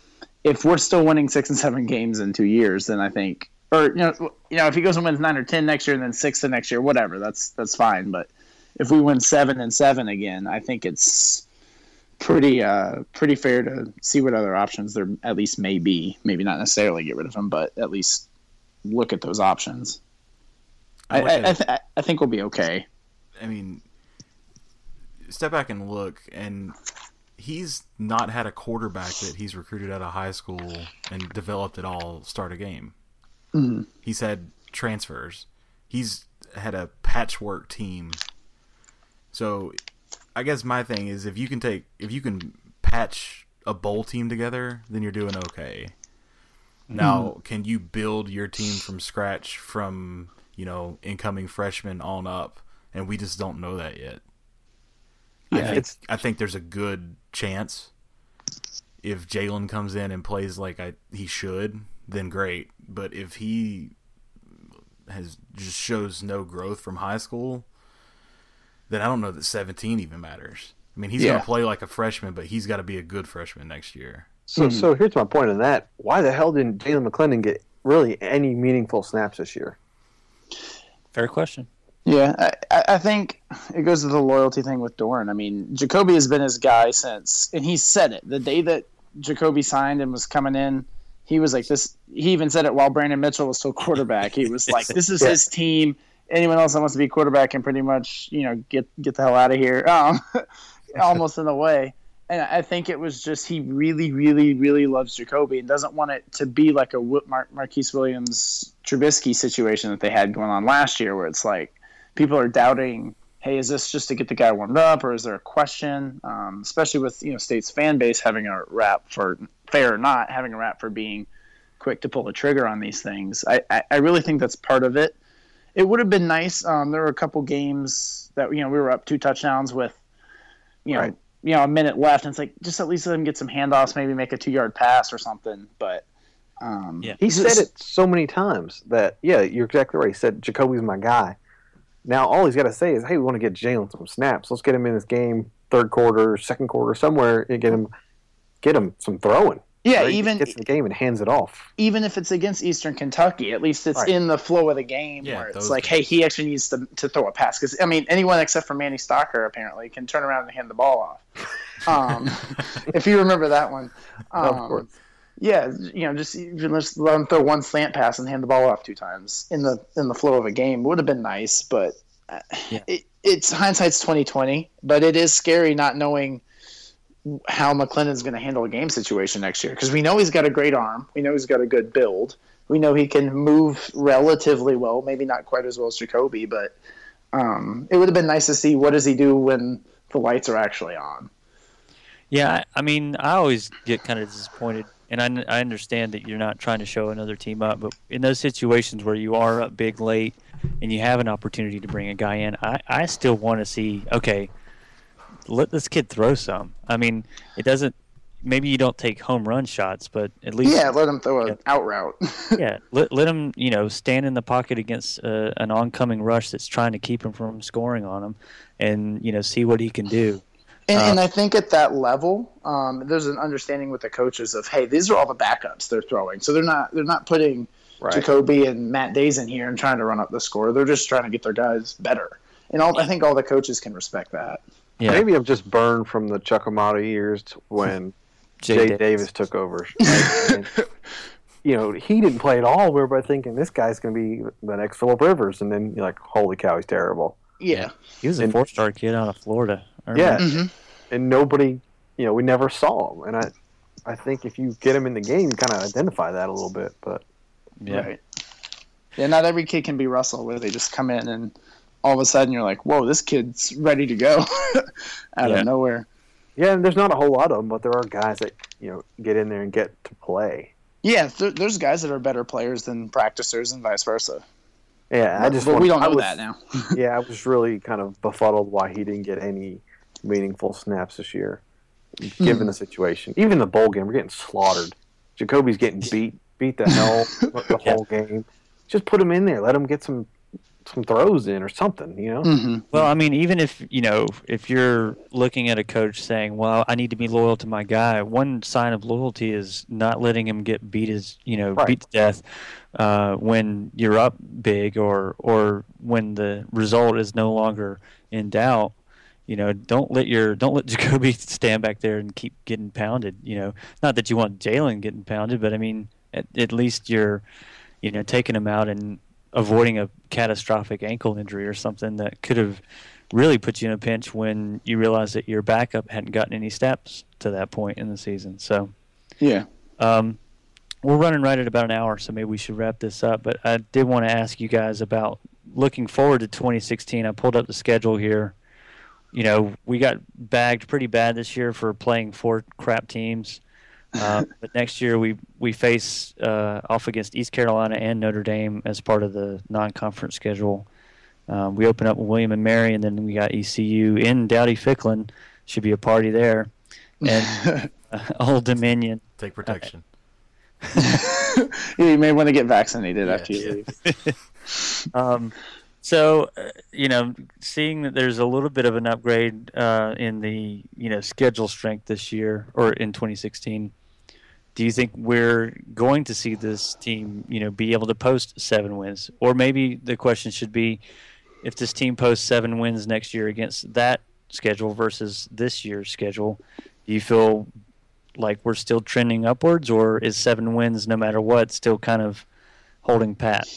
If we're still winning six and seven games in two years, then I think, or you know, you know, if he goes and wins nine or ten next year and then six the next year, whatever, that's that's fine. But if we win seven and seven again, I think it's pretty uh pretty fair to see what other options there at least may be. Maybe not necessarily get rid of him, but at least look at those options. I, I, I, th- I think we'll be okay. I mean, step back and look, and he's not had a quarterback that he's recruited out of high school and developed at all start a game. Mhm. He's had transfers. He's had a patchwork team. So, I guess my thing is if you can take if you can patch a bowl team together, then you're doing okay. Now, can you build your team from scratch from, you know, incoming freshmen on up? And we just don't know that yet. I think, it's- I think there's a good chance if Jalen comes in and plays like I, he should, then great. But if he has just shows no growth from high school, then I don't know that 17 even matters. I mean, he's Yeah. going to play like a freshman, but he's got to be a good freshman next year. So, hmm. so here's my point on that. Why the hell didn't Jalen McClendon get really any meaningful snaps this year? Fair question. Yeah, I, I think it goes to the loyalty thing with Doeren. I mean, Jacoby has been his guy since, and he said it the day that Jacoby signed and was coming in. He was like this. He even said it while Brandon Mitchell was still quarterback. He was like, "This is his team. Anyone else that wants to be quarterback can pretty much, you know, get get the hell out of here." Um, almost in a way. And I think it was just he really, really, really loves Jacoby and doesn't want it to be like a Mar- Marquise Williams Trubisky situation that they had going on last year, where it's like people are doubting, hey, is this just to get the guy warmed up, or is there a question? Um, especially with you know State's fan base having a rap for fair or not having a rap for being quick to pull the trigger on these things. I, I, I really think that's part of it. It would have been nice. Um, there were a couple games that you know we were up two touchdowns with, you know, Right. you know a minute left, and it's like just at least let him get some handoffs, maybe make a two yard pass or something. But um, Yeah. He said it so many times that yeah, you're exactly right. He said Jacoby's my guy. Now all he's got to say is, hey, we want to get Jalen some snaps. Let's get him in this game, third quarter, second quarter, somewhere, and get him, get him some throwing. Yeah, Right? He even gets in the game and hands it off. even if it's against Eastern Kentucky, at least it's Right. in the flow of the game Yeah, where it's those like, hey, he actually needs to, to throw a pass. Because, I mean, anyone except for Manny Stalker apparently can turn around and hand the ball off. Um, if you remember that one. Of Um, course. Yeah, you know, just even just let him throw one slant pass and hand the ball off two times in the in the flow of a game would have been nice, but uh, Yeah. it, it's hindsight's twenty twenty. But it is scary not knowing how McClendon's going to handle a game situation next year because we know he's got a great arm, we know he's got a good build, we know he can move relatively well, maybe not quite as well as Jacoby, but um, it would have been nice to see what does he do when the lights are actually on. Yeah, I, I mean, I always get kind of disappointed, and I, I understand that you're not trying to show another team up, but in those situations where you are up big late and you have an opportunity to bring a guy in, I, I still want to see, okay, let this kid throw some. I mean, it doesn't. Maybe you don't take home run shots, but at least Yeah, let him throw an Yeah. out route. yeah, let let him you know stand in the pocket against uh, an oncoming rush that's trying to keep him from scoring on him, and you know see what he can do. And, Uh, and I think at that level, um, there's an understanding with the coaches of, hey, these are all the backups they're throwing, so they're not they're not putting Right. Jacoby and Matt Dayes in here and trying to run up the score. They're just trying to get their guys better, and all, I think all the coaches can respect that. Yeah, Maybe I'm just burned from the Chuck Amato years t- when Jay Jay, Davis. Davis. took over. Like, and, you know, he didn't play at all. We were both thinking this guy's going to be the next Philip Rivers, and then you're like, holy cow, he's terrible. Yeah. He was a four star kid out of Florida. I Yeah. Mm-hmm. and nobody, you know, we never saw him. And I, I think if you get him in the game, you kind of identify that a little bit. But yeah. Right. Yeah, not every kid can be Russell, where they just come in and all of a sudden you're like, whoa, this kid's ready to go out Yeah. of nowhere. yeah, and there's not a whole lot of them, but there are guys that you know get in there and get to play. Yeah, there, there's guys that are better players than practicers and vice versa. Yeah, I just but want- we don't know was- that now. yeah, I was really kind of befuddled why he didn't get any meaningful snaps this year, given Hmm. the situation. Even the bowl game, we're getting slaughtered. Jacoby's getting beat, beat the hell the whole game. Just put him in there. Let him get some some throws in or something. You know. hmm Well, I mean, even if you know, if you're looking at a coach saying, "Well, I need to be loyal to my guy," one sign of loyalty is not letting him get beat as you know Right. beat to death uh, when you're up big or or when the result is no longer in doubt. You know, don't let your don't let Jacoby stand back there and keep getting pounded. You know, not that you want Jalen getting pounded, but I mean, at, at least you're, you know, taking him out and avoiding a catastrophic ankle injury or something that could have really put you in a pinch when you realize that your backup hadn't gotten any steps to that point in the season. So Yeah. um, we're running right at about an hour, so maybe we should wrap this up. But I did want to ask you guys about looking forward to 2016. I pulled up the schedule here. You know, we got bagged pretty bad this year for playing four crap teams. Uh, but next year we we face uh, off against East Carolina and Notre Dame as part of the non-conference schedule. Um, we open up with William and Mary, and then we got ECU in Dowdy Ficklen. Should be a party there, and uh, Old Dominion. Take protection. you may want to get vaccinated Yeah, after you yeah. leave. Um, so, uh, you know, seeing that there's a little bit of an upgrade uh, in the you know schedule strength this year or in 2016, do you think we're going to see this team you know be able to post seven wins, or maybe the question should be, if this team posts seven wins next year against that schedule versus this year's schedule, do you feel like we're still trending upwards, or is seven wins no matter what still kind of holding pat?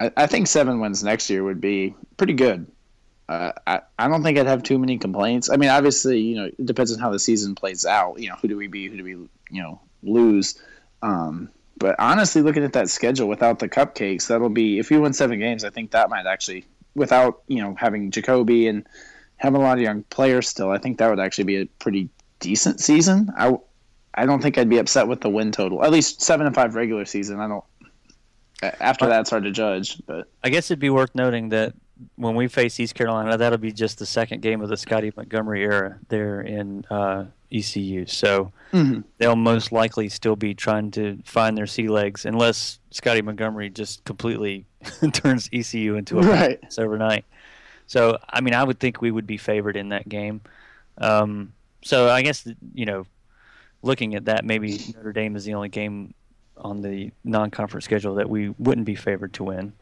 I, I think seven wins next year would be pretty good. Uh, I, I don't think I'd have too many complaints. I mean, obviously, you know, it depends on how the season plays out. You know, who do we be? Who do we, you know, lose? Um, but honestly, looking at that schedule without the cupcakes, that'll be if we win seven games. I think that might actually, without you know having Jacoby and having a lot of young players still, I think that would actually be a pretty decent season. I, I don't think I'd be upset with the win total. At least seven and five regular season. I don't. After that, it's hard to judge, but I guess it'd be worth noting that when we face East Carolina, that'll be just the second game of the Scottie Montgomery era there in uh, ECU. So Mhm. they'll most likely still be trying to find their sea legs, unless Scottie Montgomery just completely turns ECU into a Right. overnight. So I mean, I would think we would be favored in that game. Um, so I guess you know, looking at that, maybe Notre Dame is the only game on the non-conference schedule that we wouldn't be favored to win.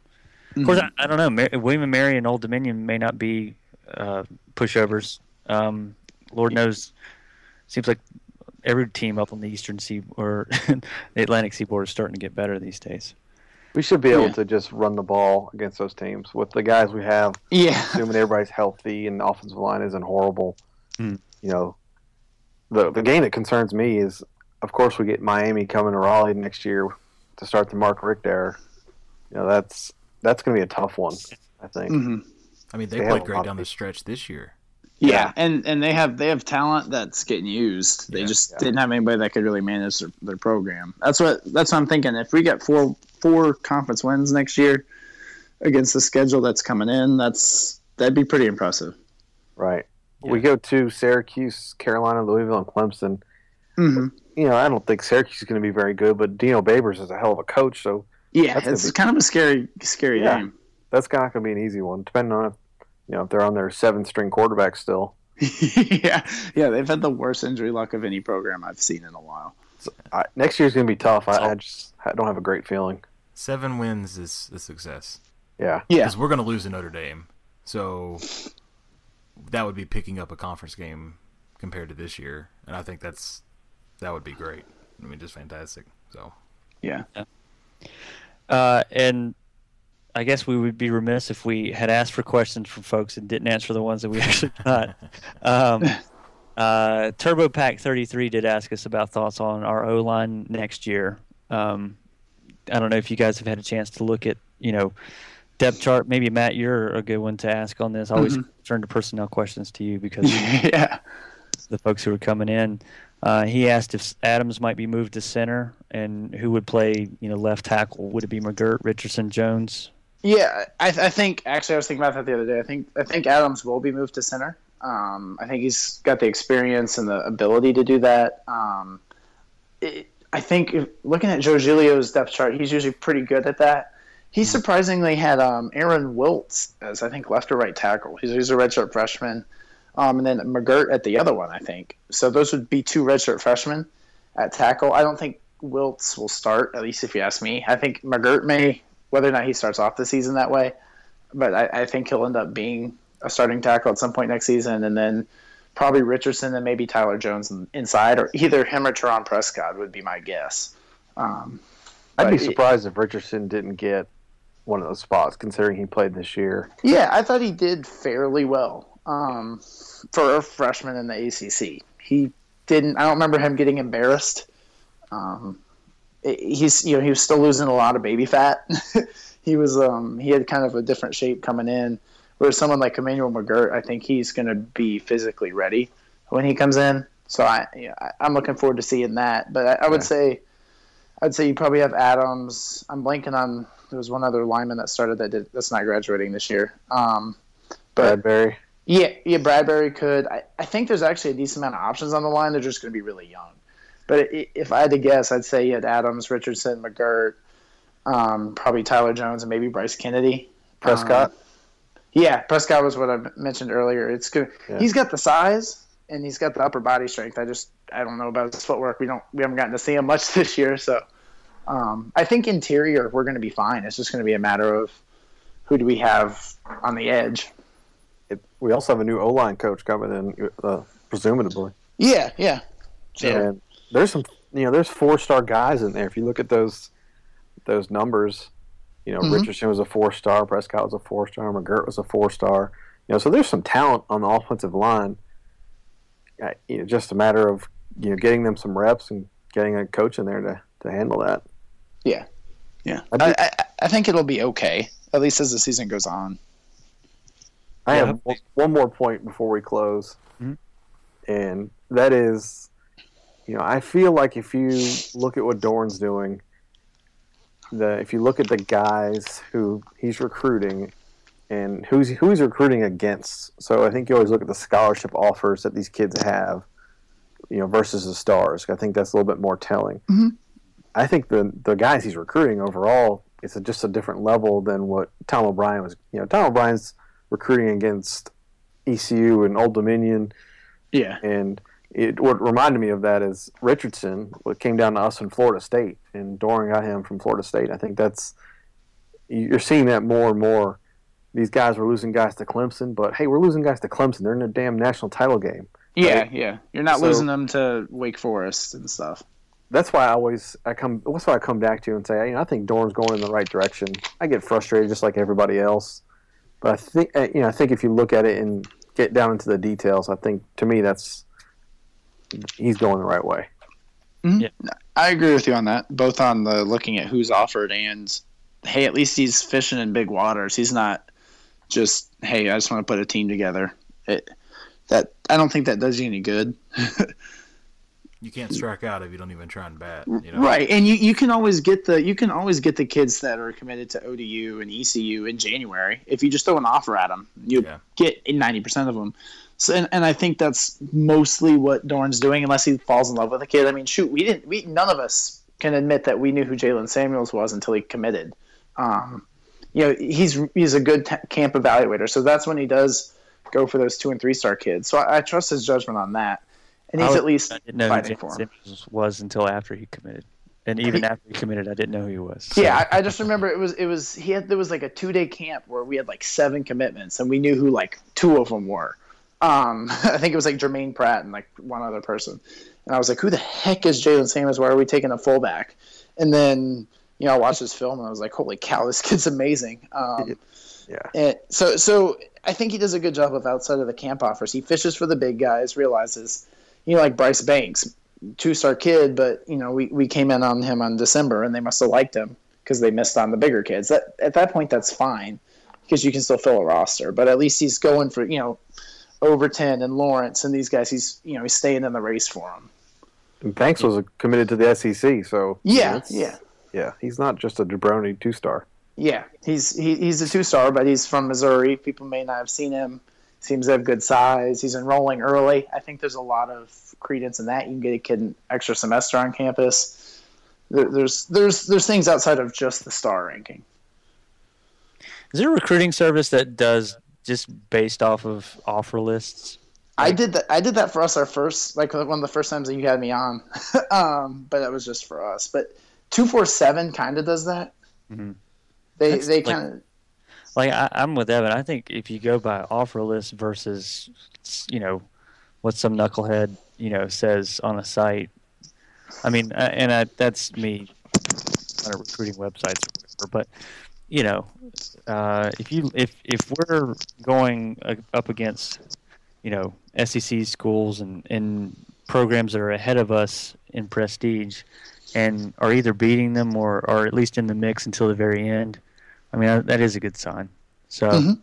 Of course, I, I don't know. Mar- William and Mary and Old Dominion may not be uh, pushovers. Um, Lord knows, seems like every team up on the Eastern Sea or the Atlantic Seaboard is starting to get better these days. We should be able Yeah. to just run the ball against those teams with the guys we have, Yeah. assuming everybody's healthy and the offensive line isn't horrible. Hmm. You know, the the game that concerns me is, of course, we get Miami coming to Raleigh next year to start the Mark Richt era. You know, that's that's going to be a tough one. I think. hmm I mean, they, They played great down the stretch this year. Yeah. Yeah. and and they have they have talent that's getting used. They Yeah. just Yeah. didn't have anybody that could really manage their, their program. That's what that's what I'm thinking. If we get four four conference wins next year against the schedule that's coming in, that's that'd be pretty impressive. Right. Yeah. We go to Syracuse, Carolina, Louisville, and Clemson. Hmm You know, I don't think Syracuse is going to be very good, but Dino Babers is a hell of a coach, so Yeah, it's be- kind of a scary scary Yeah. game. that's not going to be an easy one. Depending on, if, you know, if they're on their seventh string quarterback still. yeah, yeah, they've had the worst injury luck of any program I've seen in a while. So I, next year's going to be tough. I, I just I don't have a great feeling. Seven wins is a success Yeah. Yeah, because we're going to lose to Notre Dame, so that would be picking up a conference game compared to this year, and I think that's that would be great. I mean, just fantastic. So yeah. Uh, and I guess we would be remiss if we had asked for questions from folks and didn't answer the ones that we actually got. Um, uh, Turbo Pack 33 did ask us about thoughts on our O line next year. Um, I don't know if you guys have had a chance to look at, you know, depth chart. Maybe Matt, you're a good one to ask on this. I always Mhm. turn to personnel questions to you because yeah. the folks who are coming in. Uh, he asked if Adams might be moved to center and who would play, you know, left tackle. Would it be McGirt, Richardson, Jones? Yeah, I, I think actually I was thinking about that the other day. I think I think Adams will be moved to center. Um, I think he's got the experience and the ability to do that. Um, it, I think if, looking at Joe Giglio's depth chart, he's usually pretty good at that. He surprisingly had um, Aaron Wiltz as I think left or right tackle. He's, he's a redshirt freshman, um, and then McGirt at the other one. I think so. Those would be two redshirt freshmen at tackle. I don't think Wiltz will start, at least if you ask me. I think McGirt may, whether or not he starts off the season that way, but I, I think he'll end up being a starting tackle at some point next season, and then probably Richardson and maybe Tyler Jones inside, or either him or Terronne Prescott would be my guess. Um, I'd be surprised if Richardson didn't get one of those spots, considering he played this year. Yeah, I thought he did fairly well um, for a freshman in the ACC. He didn't. I don't remember him getting embarrassed. Um, he's you know he was still losing a lot of baby fat. he was um, he had kind of a different shape coming in. Whereas someone like Emmanuel McGirt, I think he's going to be physically ready when he comes in. So I, yeah, I I'm looking forward to seeing that. But I, I would Yeah. say, I'd say you probably have Adams. I'm blanking on. There was one other lineman that started that did that's not graduating this year. Um, but Bradbury. Yeah, yeah, Bradbury could. I, I think there's actually a decent amount of options on the line. They're just going to be really young. But if I had to guess, I'd say you had Adams, Richardson, McGirt, um, probably Tyler Jones, and maybe Bryce Kennedy. Prescott. Um, yeah, Prescott was what I mentioned earlier. It's good. Yeah. He's got the size and he's got the upper body strength. I just I don't know about his footwork. We don't we haven't gotten to see him much this year, so um, I think interior we're going to be fine. It's just going to be a matter of who do we have on the edge. It, we also have a new O line coach coming in, uh, presumably. Yeah, yeah. So, And there's some, you know, there's four star guys in there. If you look at those those numbers, you know, Mhm. Richardson was a four star, Prescott was a four star, McGirt was a four star. You know, so there's some talent on the offensive line. Uh, you know, just a matter of you know getting them some reps and getting a coach in there to, to handle that. Yeah, yeah. I I, I, I think it'll be okay, at least as the season goes on. I Yeah. have one- one more point before we close, Mhm. and that is, you know, I feel like if you look at what Doeren's doing, the if you look at the guys who he's recruiting, and who's who he's recruiting against, so I think you always look at the scholarship offers that these kids have, you know, versus the stars. I think that's a little bit more telling. Mhm. I think the the guys he's recruiting overall is a, just a different level than what Tom O'Brien was. You know, Tom O'Brien's recruiting against ECU and Old Dominion, Yeah, and it what reminded me of that is Richardson. What came down to us in Florida State, and Doeren got him from Florida State. I think that's you're seeing that more and more. These guys were losing guys to Clemson, but hey, we're losing guys to Clemson. They're in a damn national title game. yeah, Right. yeah. You're not So- losing them to Wake Forest and stuff. That's why I always I come. That's why I come back to and say, you know, I think Doeren's going in the right direction. I get frustrated just like everybody else, but I think uh, you know, I think if you look at it and get down into the details, I think to me that's he's going the right way. Yeah, I agree with you on that, both on the looking at who's offered and hey, at least he's fishing in big waters. He's not just hey, I just want to put a team together. It that I don't think that does you any good. You can't strike out if you don't even try and bat. You know? Right, and you, you can always get the you can always get the kids that are committed to ODU and ECU in January if you just throw an offer at them. You Yeah. get ninety percent of them. So and, and I think that's mostly what Doeren's doing, unless he falls in love with a kid. I mean, shoot, we didn't. We none of us can admit that we knew who Jaylen Samuels was until he committed. Um, you know, he's he's a good t- camp evaluator, so that's when he does go for those two and three star kids. So I, I trust his judgment on that, and he's was- at least I didn't know who fighting James for him. Simmons was until after he committed, and even He- after he committed, I didn't know who he was. So- Yeah, I, I just remember it was it was he had there was like a two day camp where we had like seven commitments and we knew who like two of them were. Um, I think it was like Jermaine Pratt and like one other person, and I was like, who the heck is Jaylen Samuels? Why are we taking a fullback? And then you know, I watched this film and I was like, holy cow, this kid's amazing. Um, Yeah. and so, so I think he does a good job of outside of the camp offers. He fishes for the big guys, realizes, you know, like Bryce Banks, two star kid, but you know, we, we came in on him on December and they must have liked him because they missed on the bigger kids. That at that point, that's fine because you can still fill a roster. But at least he's going for you know Overton and Lawrence and these guys. He's you know he's staying in the race for them. And Banks was committed to the SEC, so Yeah, yeah. yeah. He's not just a jabroni two star. Yeah, he's he, he's a two star, but he's from Missouri. People may not have seen him. Seems to have good size. He's enrolling early. I think there's a lot of credence in that. You can get a kid an extra semester on campus. There, there's there's there's things outside of just the star ranking. Is there a recruiting service that does just based off of offer lists? I did that. I did that for us our first, like one of the first times that you had me on, um, but that was just for us. But two four seven kind of does that. Mhm. They That's they kind of Like I, I'm with Evan. I think if you go by offer list versus, you know, what some knucklehead you know says on a site. I mean, uh, and I, that's me on a recruiting websites or whatever. But you know, uh, if you if if we're going up against, you know, SEC schools and and programs that are ahead of us in prestige, and are either beating them or are at least in the mix until the very end. I mean, that, that is a good sign. So, Mhm.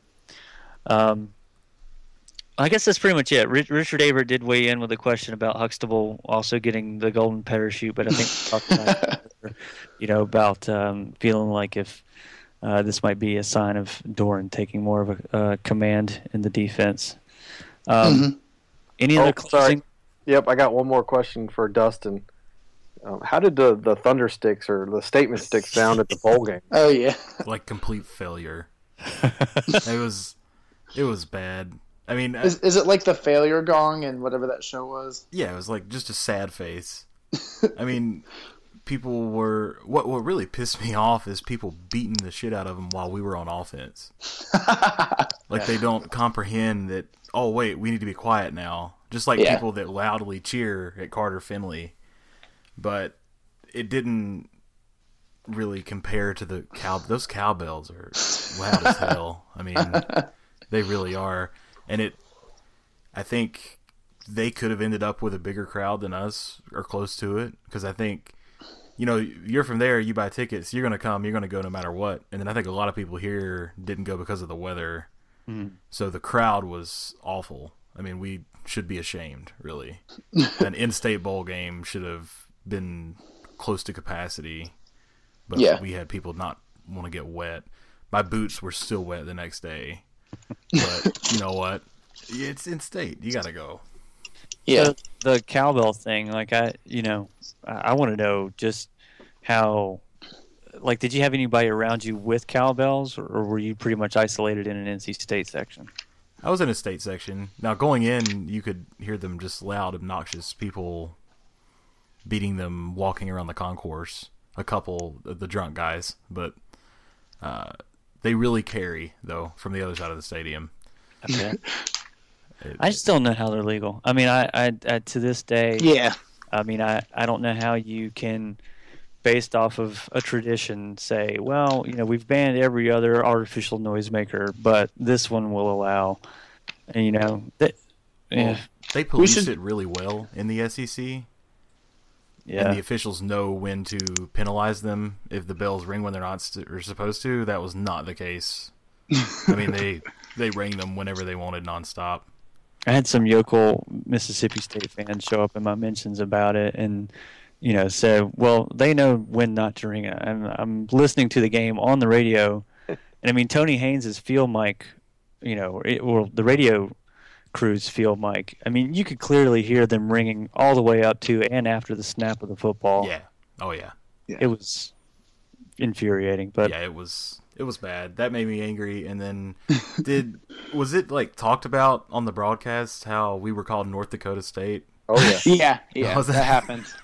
um, I guess that's pretty much it. Richard Aver did weigh in with a question about Huxtable also getting the golden parachute, but I think we talked about, you know, about um, feeling like if uh, this might be a sign of Doeren taking more of a uh, command in the defense. Um, Mhm. Any Oh, other sorry. closing? Yep, I got one more question for Dustin. Um, how did the, the thunder sticks or the statement sticks sound at the bowl game? oh yeah. like complete failure. it was, it was bad. I mean, Is, is it like the failure gong and whatever that show was? yeah, it was like just a sad face. I mean, people were what what really pissed me off is people beating the shit out of them while we were on offense. Like they don't comprehend that. Oh wait, we need to be quiet now. Just like Yeah. people that loudly cheer at Carter Finley, but it didn't really compare to the cow. Those cowbells are loud as hell. I mean, they really are, and it. I think they could have ended up with a bigger crowd than us or close to it because I think you know you're from there you buy tickets you're going to come you're going to go no matter what and then I think a lot of people here didn't go because of the weather mm-hmm. so the crowd was awful I mean we should be ashamed really an in-state bowl game should have been close to capacity but Yeah. we had people not want to get wet my boots were still wet the next day but you know what it's in state you got to go Yeah. the, the cowbell thing, like I, you know, I, I want to know just how, like, did you have anybody around you with cowbells, or, or were you pretty much isolated in an NC State section? I was in a state section. Now going in, you could hear them just loud, obnoxious people beating them, walking around the concourse. A couple of the drunk guys, but uh, they really carry though from the other side of the stadium. Okay. It- I just don't know how they're legal. I mean, I, I, I to this day, Yeah. I mean, I, I don't know how you can, based off of a tradition, say, well, you know, we've banned every other artificial noisemaker, but this one will allow, and you know, that, yeah, they police should- it really well in the SEC, yeah. and the officials know when to penalize them if the bells ring when they're not st- or supposed to. That was not the case. I mean, they they rang them whenever they wanted nonstop. I had some yokel Mississippi State fans show up in my mentions about it, and you know, said, "Well, they know when not to ring it." And I'm listening to the game on the radio, and I mean, Tony Haynes' field mic, you know, it, or the radio crew's field mic. I mean, you could clearly hear them ringing all the way up to and after the snap of the football. Yeah. Oh yeah. it was infuriating, but yeah, it was it was bad. That made me angry. And then did was it like talked about on the broadcast how we were called North Dakota State? Oh yeah. Yeah. Yeah. Was that that- happened.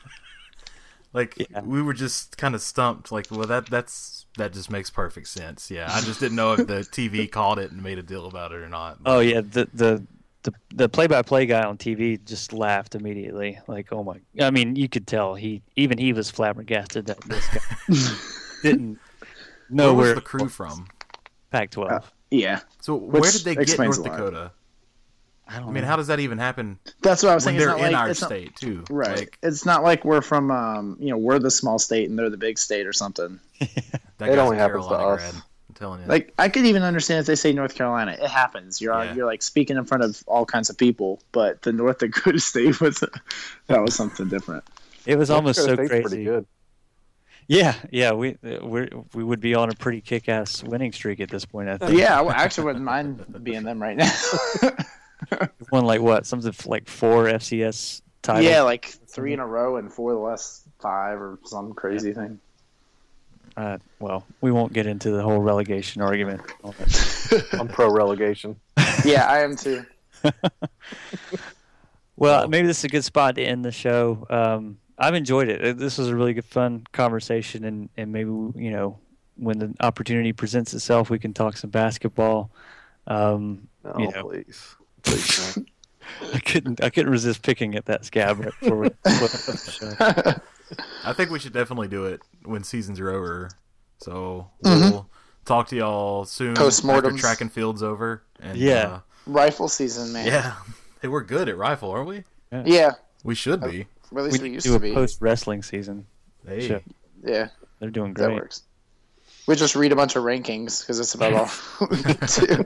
Like Yeah. we were just kind of stumped. Like, well, that that's that just makes perfect sense. Yeah, I just didn't know if the TV called it and made a deal about it or not. Oh yeah, the the the the play-by-play guy on TV just laughed immediately. Like, oh my! I mean, you could tell he even he was flabbergasted that this guy didn't know Where was where the crew from? Pac-12. Uh, Yeah, So where did they get North. Dakota? I don't I mean, know. how does that even happen that's what I was saying. They're not in like our it's not- state too? right. Like, it's not like we're from, um, you know, we're the small state and they're the big state or something. that It only a happens to us. grad. I'm telling you. Like I could even understand if they say North Carolina. It happens. You're Yeah. you're like speaking in front of all kinds of people, but the North Dakota state was that was something different. it was almost North so State's crazy. Pretty good. Yeah, yeah, we uh, we we would be on a pretty kick-ass winning streak at this point. I think. Yeah, I actually wouldn't mind being them right now. We've won like what something like four FCS titles. yeah, like three in a row and four the last five or some crazy thing. Uh, well, we won't get into the whole relegation argument. I'm pro relegation. Yeah, I am too. Well, maybe this is a good spot to end the show. Um, I've enjoyed it. This was a really good, fun conversation, and, and maybe you know when the opportunity presents itself, we can talk some basketball. Um, No, You know. please, please. I couldn't I couldn't resist picking at that scab right before we split the show. I think we should definitely do it when seasons are over. So Mhm. we'll talk to y'all soon Postmortems. after track and field's over. And, Yeah. Rifle season, uh, man. yeah. Hey, we're good at rifle, aren't we? Yeah. We should be. Or at least we, need used to do to a be. post wrestling season. Hey. Sure. Yeah, They're doing great. that great. works. We just read a bunch of rankings because it's about all we do.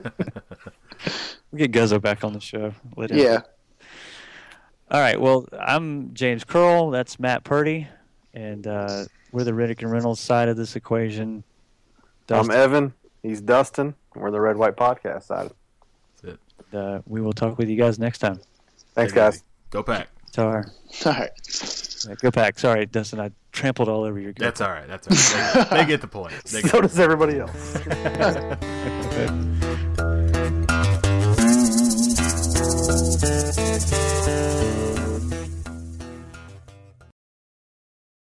We get Guzzo back on the show. Let him- Yeah. All right. Well, I'm James Curle. That's Matt Purdy, and uh, we're the Riddick and Reynolds side of this equation. I'm Evan. He's Dustin. We're the Red White Podcast side. That's it. uh, we will talk with you guys next time. Thanks, Take it guys. Go pack. Tar. All right. Yeah, go back. Sorry, Dustin. I trampled all over your. Go That's all right. That's all right. They, they get the point. They get So does everybody else. Pack.